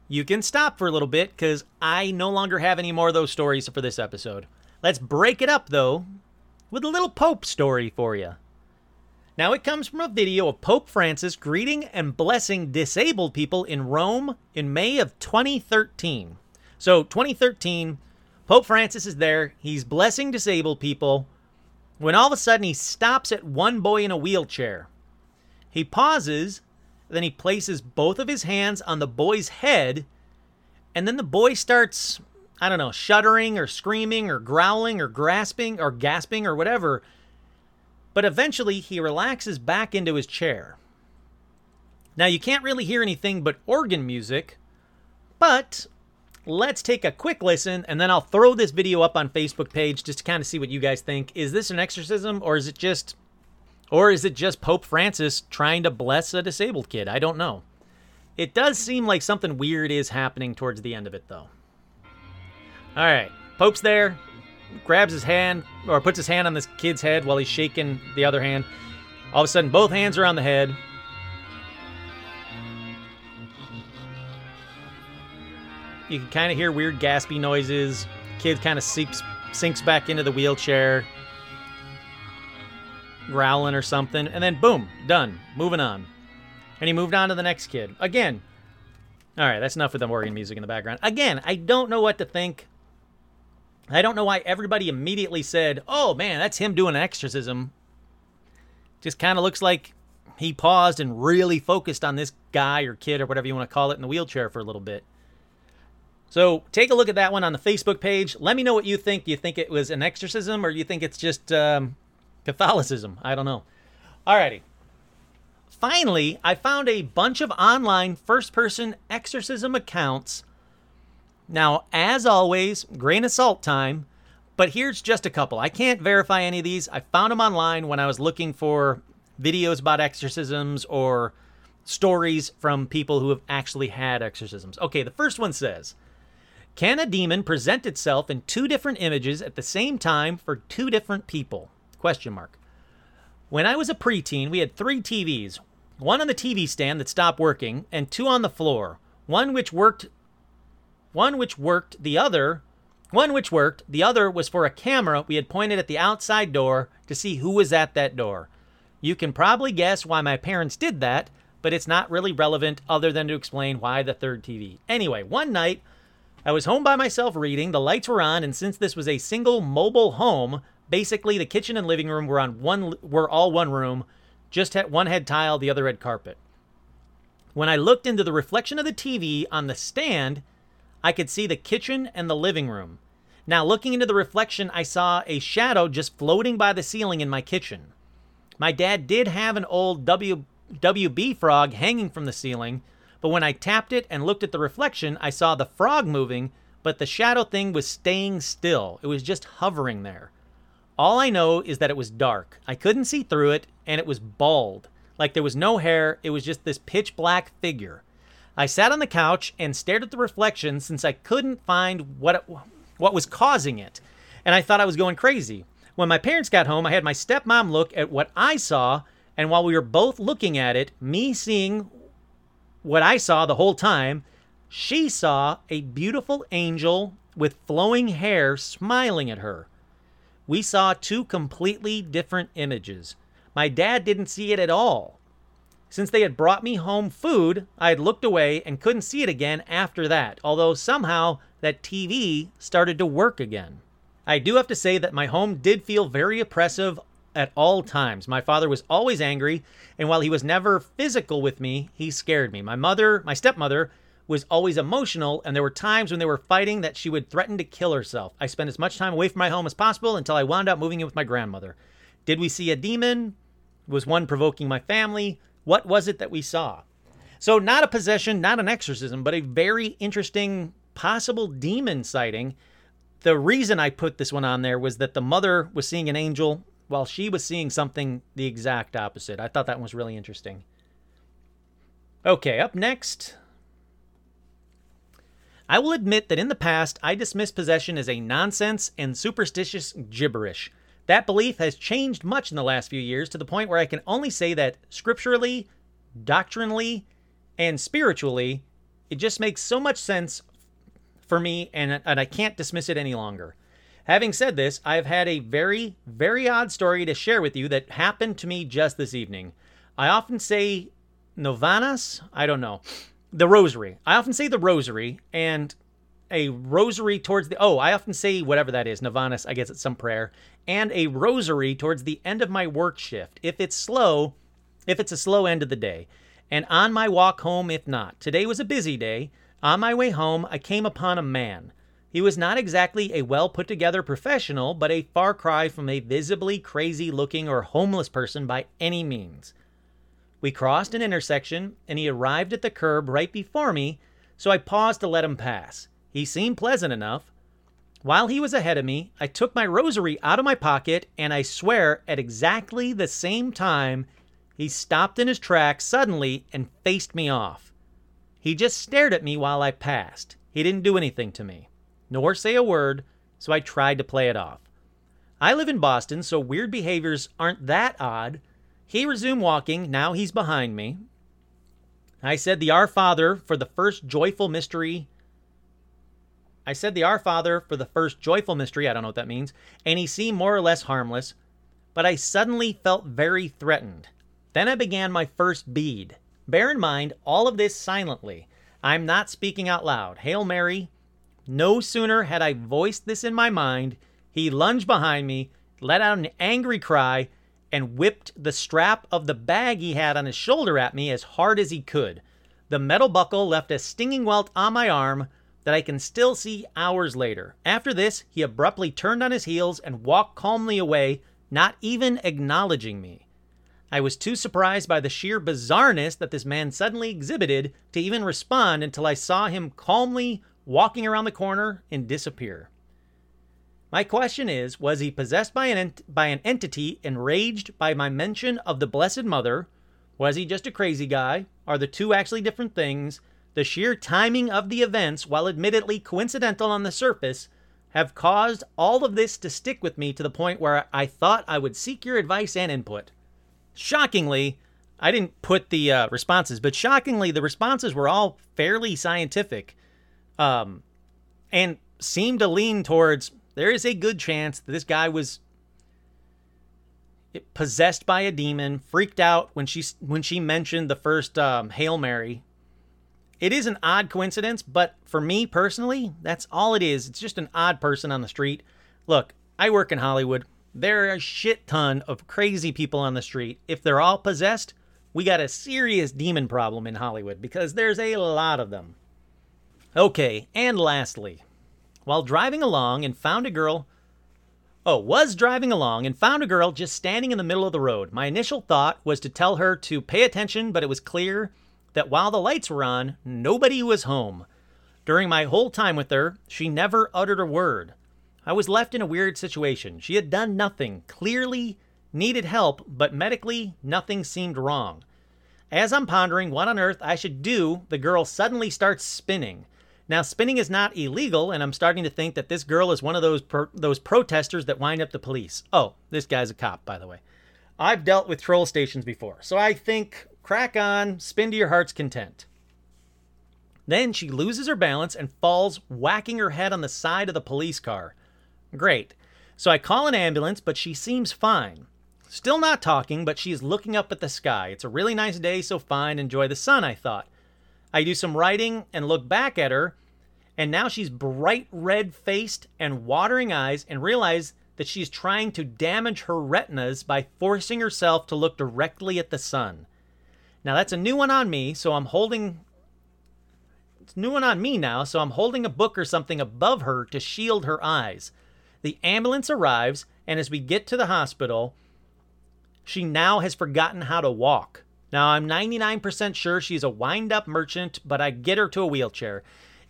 you can stop for a little bit because I no longer have any more of those stories for this episode. Let's break it up, though, with a little Pope story for you. Now, it comes from a video of Pope Francis greeting and blessing disabled people in Rome in May of 2013. So, 2013, Pope Francis is there. He's blessing disabled people when all of a sudden he stops at one boy in a wheelchair. He pauses, then he places both of his hands on the boy's head, and then the boy starts, I don't know, shuddering or screaming or growling or grasping or gasping or whatever. But eventually he relaxes back into his chair. Now you can't really hear anything but organ music, but let's take a quick listen and then I'll throw this video up on Facebook page just to kind of see what you guys think. Is this an exorcism or is it just or is it just Pope Francis trying to bless a disabled kid? I don't know. It does seem like something weird is happening towards the end of it though. All right, Pope's there, grabs his hand or puts his hand on this kid's head while he's shaking the other hand. All of a sudden both hands are on the head. You can kind of hear weird gaspy noises. Kid kind of sinks sinks back into the wheelchair, growling or something, and then boom, done. Moving on. And he moved on to the next kid. Again. All right, that's enough with the organ music in the background. Again, I don't know what to think. I don't know why everybody immediately said, "Oh man, that's him doing an exorcism." Just kind of looks like he paused and really focused on this guy or kid or whatever you want to call it in the wheelchair for a little bit. So take a look at that one on the Facebook page. Let me know what you think. You think it was an exorcism or you think it's just um, Catholicism? I don't know. Alrighty. Finally, I found a bunch of online first person exorcism accounts. Now, as always, grain of salt time, but here's just a couple. I can't verify any of these. I found them online when I was looking for videos about exorcisms or stories from people who have actually had exorcisms. Okay, the first one says Can a demon present itself in two different images at the same time for two different people? Question mark. When I was a preteen, we had three TVs one on the TV stand that stopped working, and two on the floor. One which worked. One which worked, the other. One which worked, the other was for a camera we had pointed at the outside door to see who was at that door. You can probably guess why my parents did that, but it's not really relevant other than to explain why the third TV. Anyway, one night, I was home by myself reading, the lights were on, and since this was a single mobile home, basically the kitchen and living room were on one were all one room, just had one had tile, the other had carpet. When I looked into the reflection of the TV on the stand, I could see the kitchen and the living room. Now, looking into the reflection, I saw a shadow just floating by the ceiling in my kitchen. My dad did have an old w, WB frog hanging from the ceiling, but when I tapped it and looked at the reflection, I saw the frog moving, but the shadow thing was staying still. It was just hovering there. All I know is that it was dark. I couldn't see through it, and it was bald. Like there was no hair, it was just this pitch black figure. I sat on the couch and stared at the reflection since I couldn't find what it, what was causing it, and I thought I was going crazy. When my parents got home, I had my stepmom look at what I saw, and while we were both looking at it, me seeing what I saw the whole time, she saw a beautiful angel with flowing hair smiling at her. We saw two completely different images. My dad didn't see it at all. Since they had brought me home food, I had looked away and couldn't see it again after that, although somehow that TV started to work again. I do have to say that my home did feel very oppressive at all times. My father was always angry, and while he was never physical with me, he scared me. My mother, my stepmother, was always emotional, and there were times when they were fighting that she would threaten to kill herself. I spent as much time away from my home as possible until I wound up moving in with my grandmother. Did we see a demon? Was one provoking my family? What was it that we saw? So, not a possession, not an exorcism, but a very interesting possible demon sighting. The reason I put this one on there was that the mother was seeing an angel while she was seeing something the exact opposite. I thought that was really interesting. Okay, up next. I will admit that in the past, I dismissed possession as a nonsense and superstitious gibberish. That belief has changed much in the last few years to the point where I can only say that scripturally, doctrinally, and spiritually, it just makes so much sense for me and, and I can't dismiss it any longer. Having said this, I've had a very, very odd story to share with you that happened to me just this evening. I often say novanas, I don't know, the rosary. I often say the rosary and a rosary towards the oh, I often say whatever that is, novanas, I guess it's some prayer, and a rosary towards the end of my work shift. If it's slow, if it's a slow end of the day, and on my walk home if not. Today was a busy day. On my way home, I came upon a man. He was not exactly a well put together professional, but a far cry from a visibly crazy looking or homeless person by any means. We crossed an intersection, and he arrived at the curb right before me, so I paused to let him pass. He seemed pleasant enough. While he was ahead of me, I took my rosary out of my pocket, and I swear at exactly the same time, he stopped in his tracks suddenly and faced me off. He just stared at me while I passed. He didn't do anything to me, nor say a word, so I tried to play it off. I live in Boston, so weird behaviors aren't that odd. He resumed walking. Now he's behind me. I said the Our Father for the first joyful mystery. I said the Our Father for the first joyful mystery. I don't know what that means. And he seemed more or less harmless. But I suddenly felt very threatened. Then I began my first bead. Bear in mind, all of this silently. I'm not speaking out loud. Hail Mary. No sooner had I voiced this in my mind, he lunged behind me, let out an angry cry, and whipped the strap of the bag he had on his shoulder at me as hard as he could. The metal buckle left a stinging welt on my arm that I can still see hours later. After this, he abruptly turned on his heels and walked calmly away, not even acknowledging me. I was too surprised by the sheer bizarreness that this man suddenly exhibited to even respond until I saw him calmly walking around the corner and disappear. My question is Was he possessed by an, ent- by an entity enraged by my mention of the Blessed Mother? Was he just a crazy guy? Are the two actually different things? The sheer timing of the events, while admittedly coincidental on the surface, have caused all of this to stick with me to the point where I thought I would seek your advice and input. Shockingly, I didn't put the uh, responses, but shockingly, the responses were all fairly scientific um, and seemed to lean towards there is a good chance that this guy was possessed by a demon, freaked out when she when she mentioned the first um, Hail Mary. It is an odd coincidence, but for me personally, that's all it is. It's just an odd person on the street. Look, I work in Hollywood. There are a shit ton of crazy people on the street. If they're all possessed, we got a serious demon problem in Hollywood because there's a lot of them. Okay, and lastly, while driving along and found a girl. Oh, was driving along and found a girl just standing in the middle of the road. My initial thought was to tell her to pay attention, but it was clear that while the lights were on, nobody was home. During my whole time with her, she never uttered a word. I was left in a weird situation. She had done nothing, clearly needed help, but medically, nothing seemed wrong. As I'm pondering what on earth I should do, the girl suddenly starts spinning. Now, spinning is not illegal, and I'm starting to think that this girl is one of those pro- those protesters that wind up the police. Oh, this guy's a cop, by the way. I've dealt with troll stations before, so I think crack on, spin to your heart's content. Then she loses her balance and falls, whacking her head on the side of the police car. Great. So I call an ambulance, but she seems fine. Still not talking, but she's looking up at the sky. It's a really nice day, so fine, enjoy the sun, I thought. I do some writing and look back at her, and now she's bright red faced and watering eyes, and realize that she's trying to damage her retinas by forcing herself to look directly at the sun. Now that's a new one on me, so I'm holding it's new one on me now, so I'm holding a book or something above her to shield her eyes. The ambulance arrives, and as we get to the hospital, she now has forgotten how to walk. Now, I'm 99% sure she's a wind up merchant, but I get her to a wheelchair.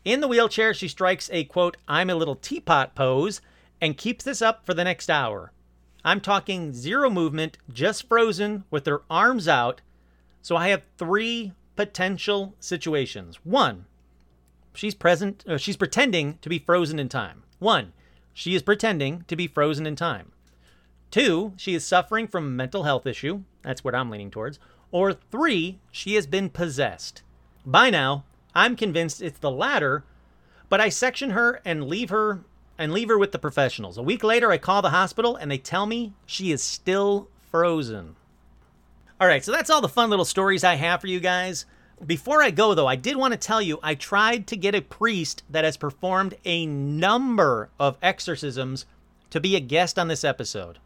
In the wheelchair, she strikes a quote, I'm a little teapot pose and keeps this up for the next hour. I'm talking zero movement, just frozen with her arms out. So I have three potential situations. One, she's present, uh, she's pretending to be frozen in time. One, she is pretending to be frozen in time. Two, she is suffering from a mental health issue. That's what I'm leaning towards. Or three, she has been possessed. By now, I'm convinced it's the latter, but I section her and leave her and leave her with the professionals. A week later, I call the hospital and they tell me she is still frozen. All right, so that's all the fun little stories I have for you guys. Before I go, though, I did want to tell you I tried to get a priest that has performed a number of exorcisms to be a guest on this episode.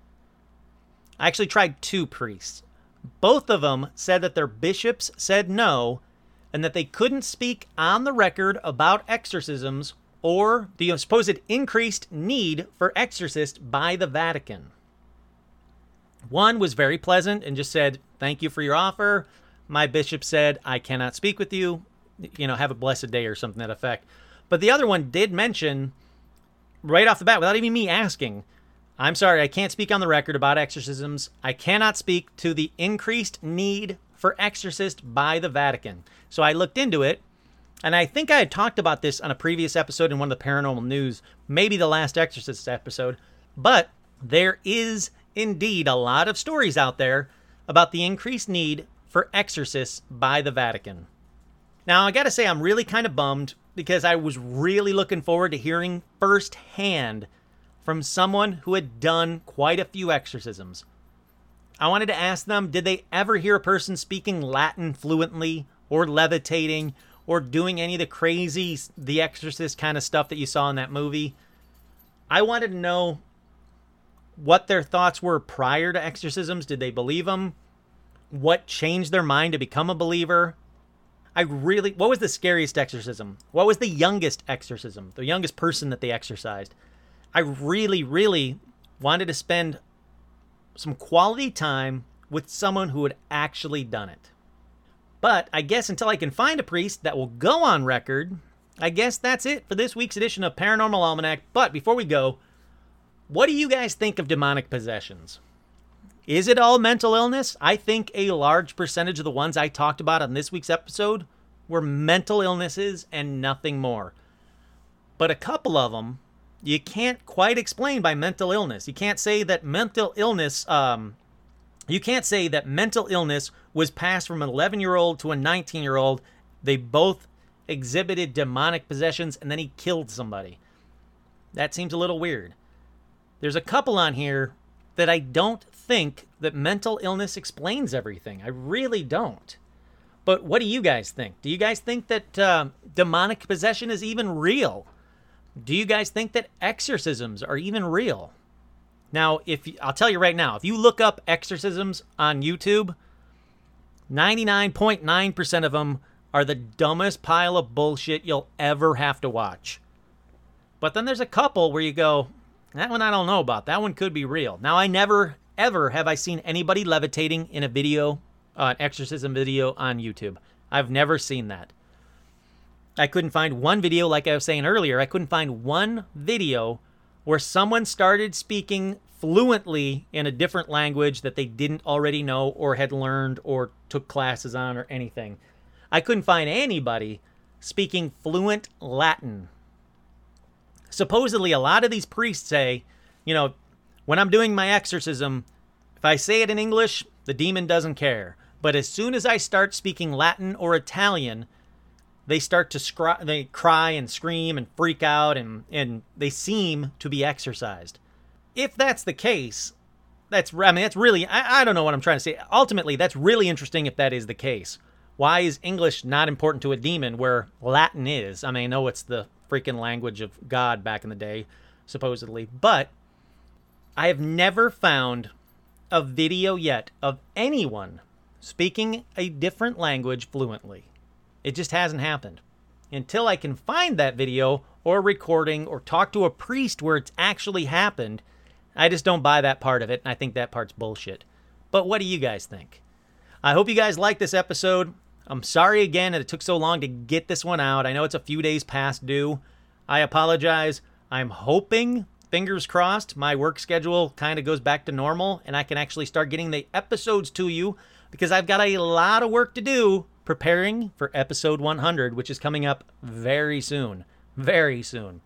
I actually tried two priests. Both of them said that their bishops said no and that they couldn't speak on the record about exorcisms or the supposed increased need for exorcists by the Vatican. One was very pleasant and just said, Thank you for your offer. My bishop said, I cannot speak with you. You know, have a blessed day or something that effect. But the other one did mention right off the bat, without even me asking, I'm sorry, I can't speak on the record about exorcisms. I cannot speak to the increased need for exorcists by the Vatican. So I looked into it, and I think I had talked about this on a previous episode in one of the paranormal news, maybe the last Exorcist episode. But there is indeed a lot of stories out there about the increased need for exorcists by the Vatican. Now, I gotta say, I'm really kind of bummed because I was really looking forward to hearing firsthand from someone who had done quite a few exorcisms. I wanted to ask them did they ever hear a person speaking Latin fluently or levitating or doing any of the crazy The Exorcist kind of stuff that you saw in that movie? I wanted to know what their thoughts were prior to exorcisms. Did they believe them? What changed their mind to become a believer? I really, what was the scariest exorcism? What was the youngest exorcism? The youngest person that they exorcised? I really, really wanted to spend some quality time with someone who had actually done it. But I guess until I can find a priest that will go on record, I guess that's it for this week's edition of Paranormal Almanac. But before we go, what do you guys think of demonic possessions? Is it all mental illness? I think a large percentage of the ones I talked about on this week's episode were mental illnesses and nothing more. But a couple of them you can't quite explain by mental illness. You can't say that mental illness um, you can't say that mental illness was passed from an 11 year old to a 19 year old. They both exhibited demonic possessions and then he killed somebody. That seems a little weird. There's a couple on here that I don't think that mental illness explains everything. I really don't. But what do you guys think? Do you guys think that uh, demonic possession is even real? Do you guys think that exorcisms are even real? Now, if I'll tell you right now, if you look up exorcisms on YouTube, 99.9% of them are the dumbest pile of bullshit you'll ever have to watch. But then there's a couple where you go, that one I don't know about. That one could be real. Now, I never, ever have I seen anybody levitating in a video, uh, an exorcism video on YouTube. I've never seen that. I couldn't find one video, like I was saying earlier, I couldn't find one video where someone started speaking fluently in a different language that they didn't already know or had learned or took classes on or anything. I couldn't find anybody speaking fluent Latin. Supposedly, a lot of these priests say, you know, when I'm doing my exorcism, if I say it in English, the demon doesn't care. But as soon as I start speaking Latin or Italian, they start to scry, they cry and scream and freak out and and they seem to be exorcised. If that's the case, that's I mean that's really I, I don't know what I'm trying to say. Ultimately, that's really interesting if that is the case. Why is English not important to a demon where Latin is? I mean, I know it's the freaking language of God back in the day, supposedly, but I have never found a video yet of anyone speaking a different language fluently. It just hasn't happened. Until I can find that video or recording or talk to a priest where it's actually happened, I just don't buy that part of it, and I think that part's bullshit. But what do you guys think? I hope you guys like this episode. I'm sorry again that it took so long to get this one out. I know it's a few days past due. I apologize. I'm hoping, fingers crossed, my work schedule kind of goes back to normal and I can actually start getting the episodes to you because I've got a lot of work to do preparing for episode 100, which is coming up very soon. Very soon.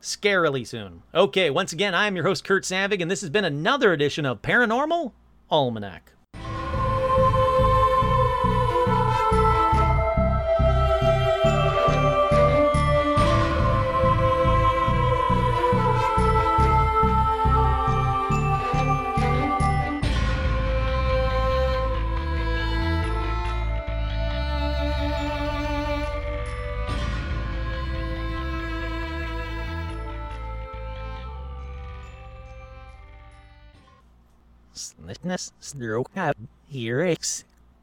Scarily soon. Okay, once again, I am your host, Kurt Savig, and this has been another edition of Paranormal Almanac. Slitness, stroke, X.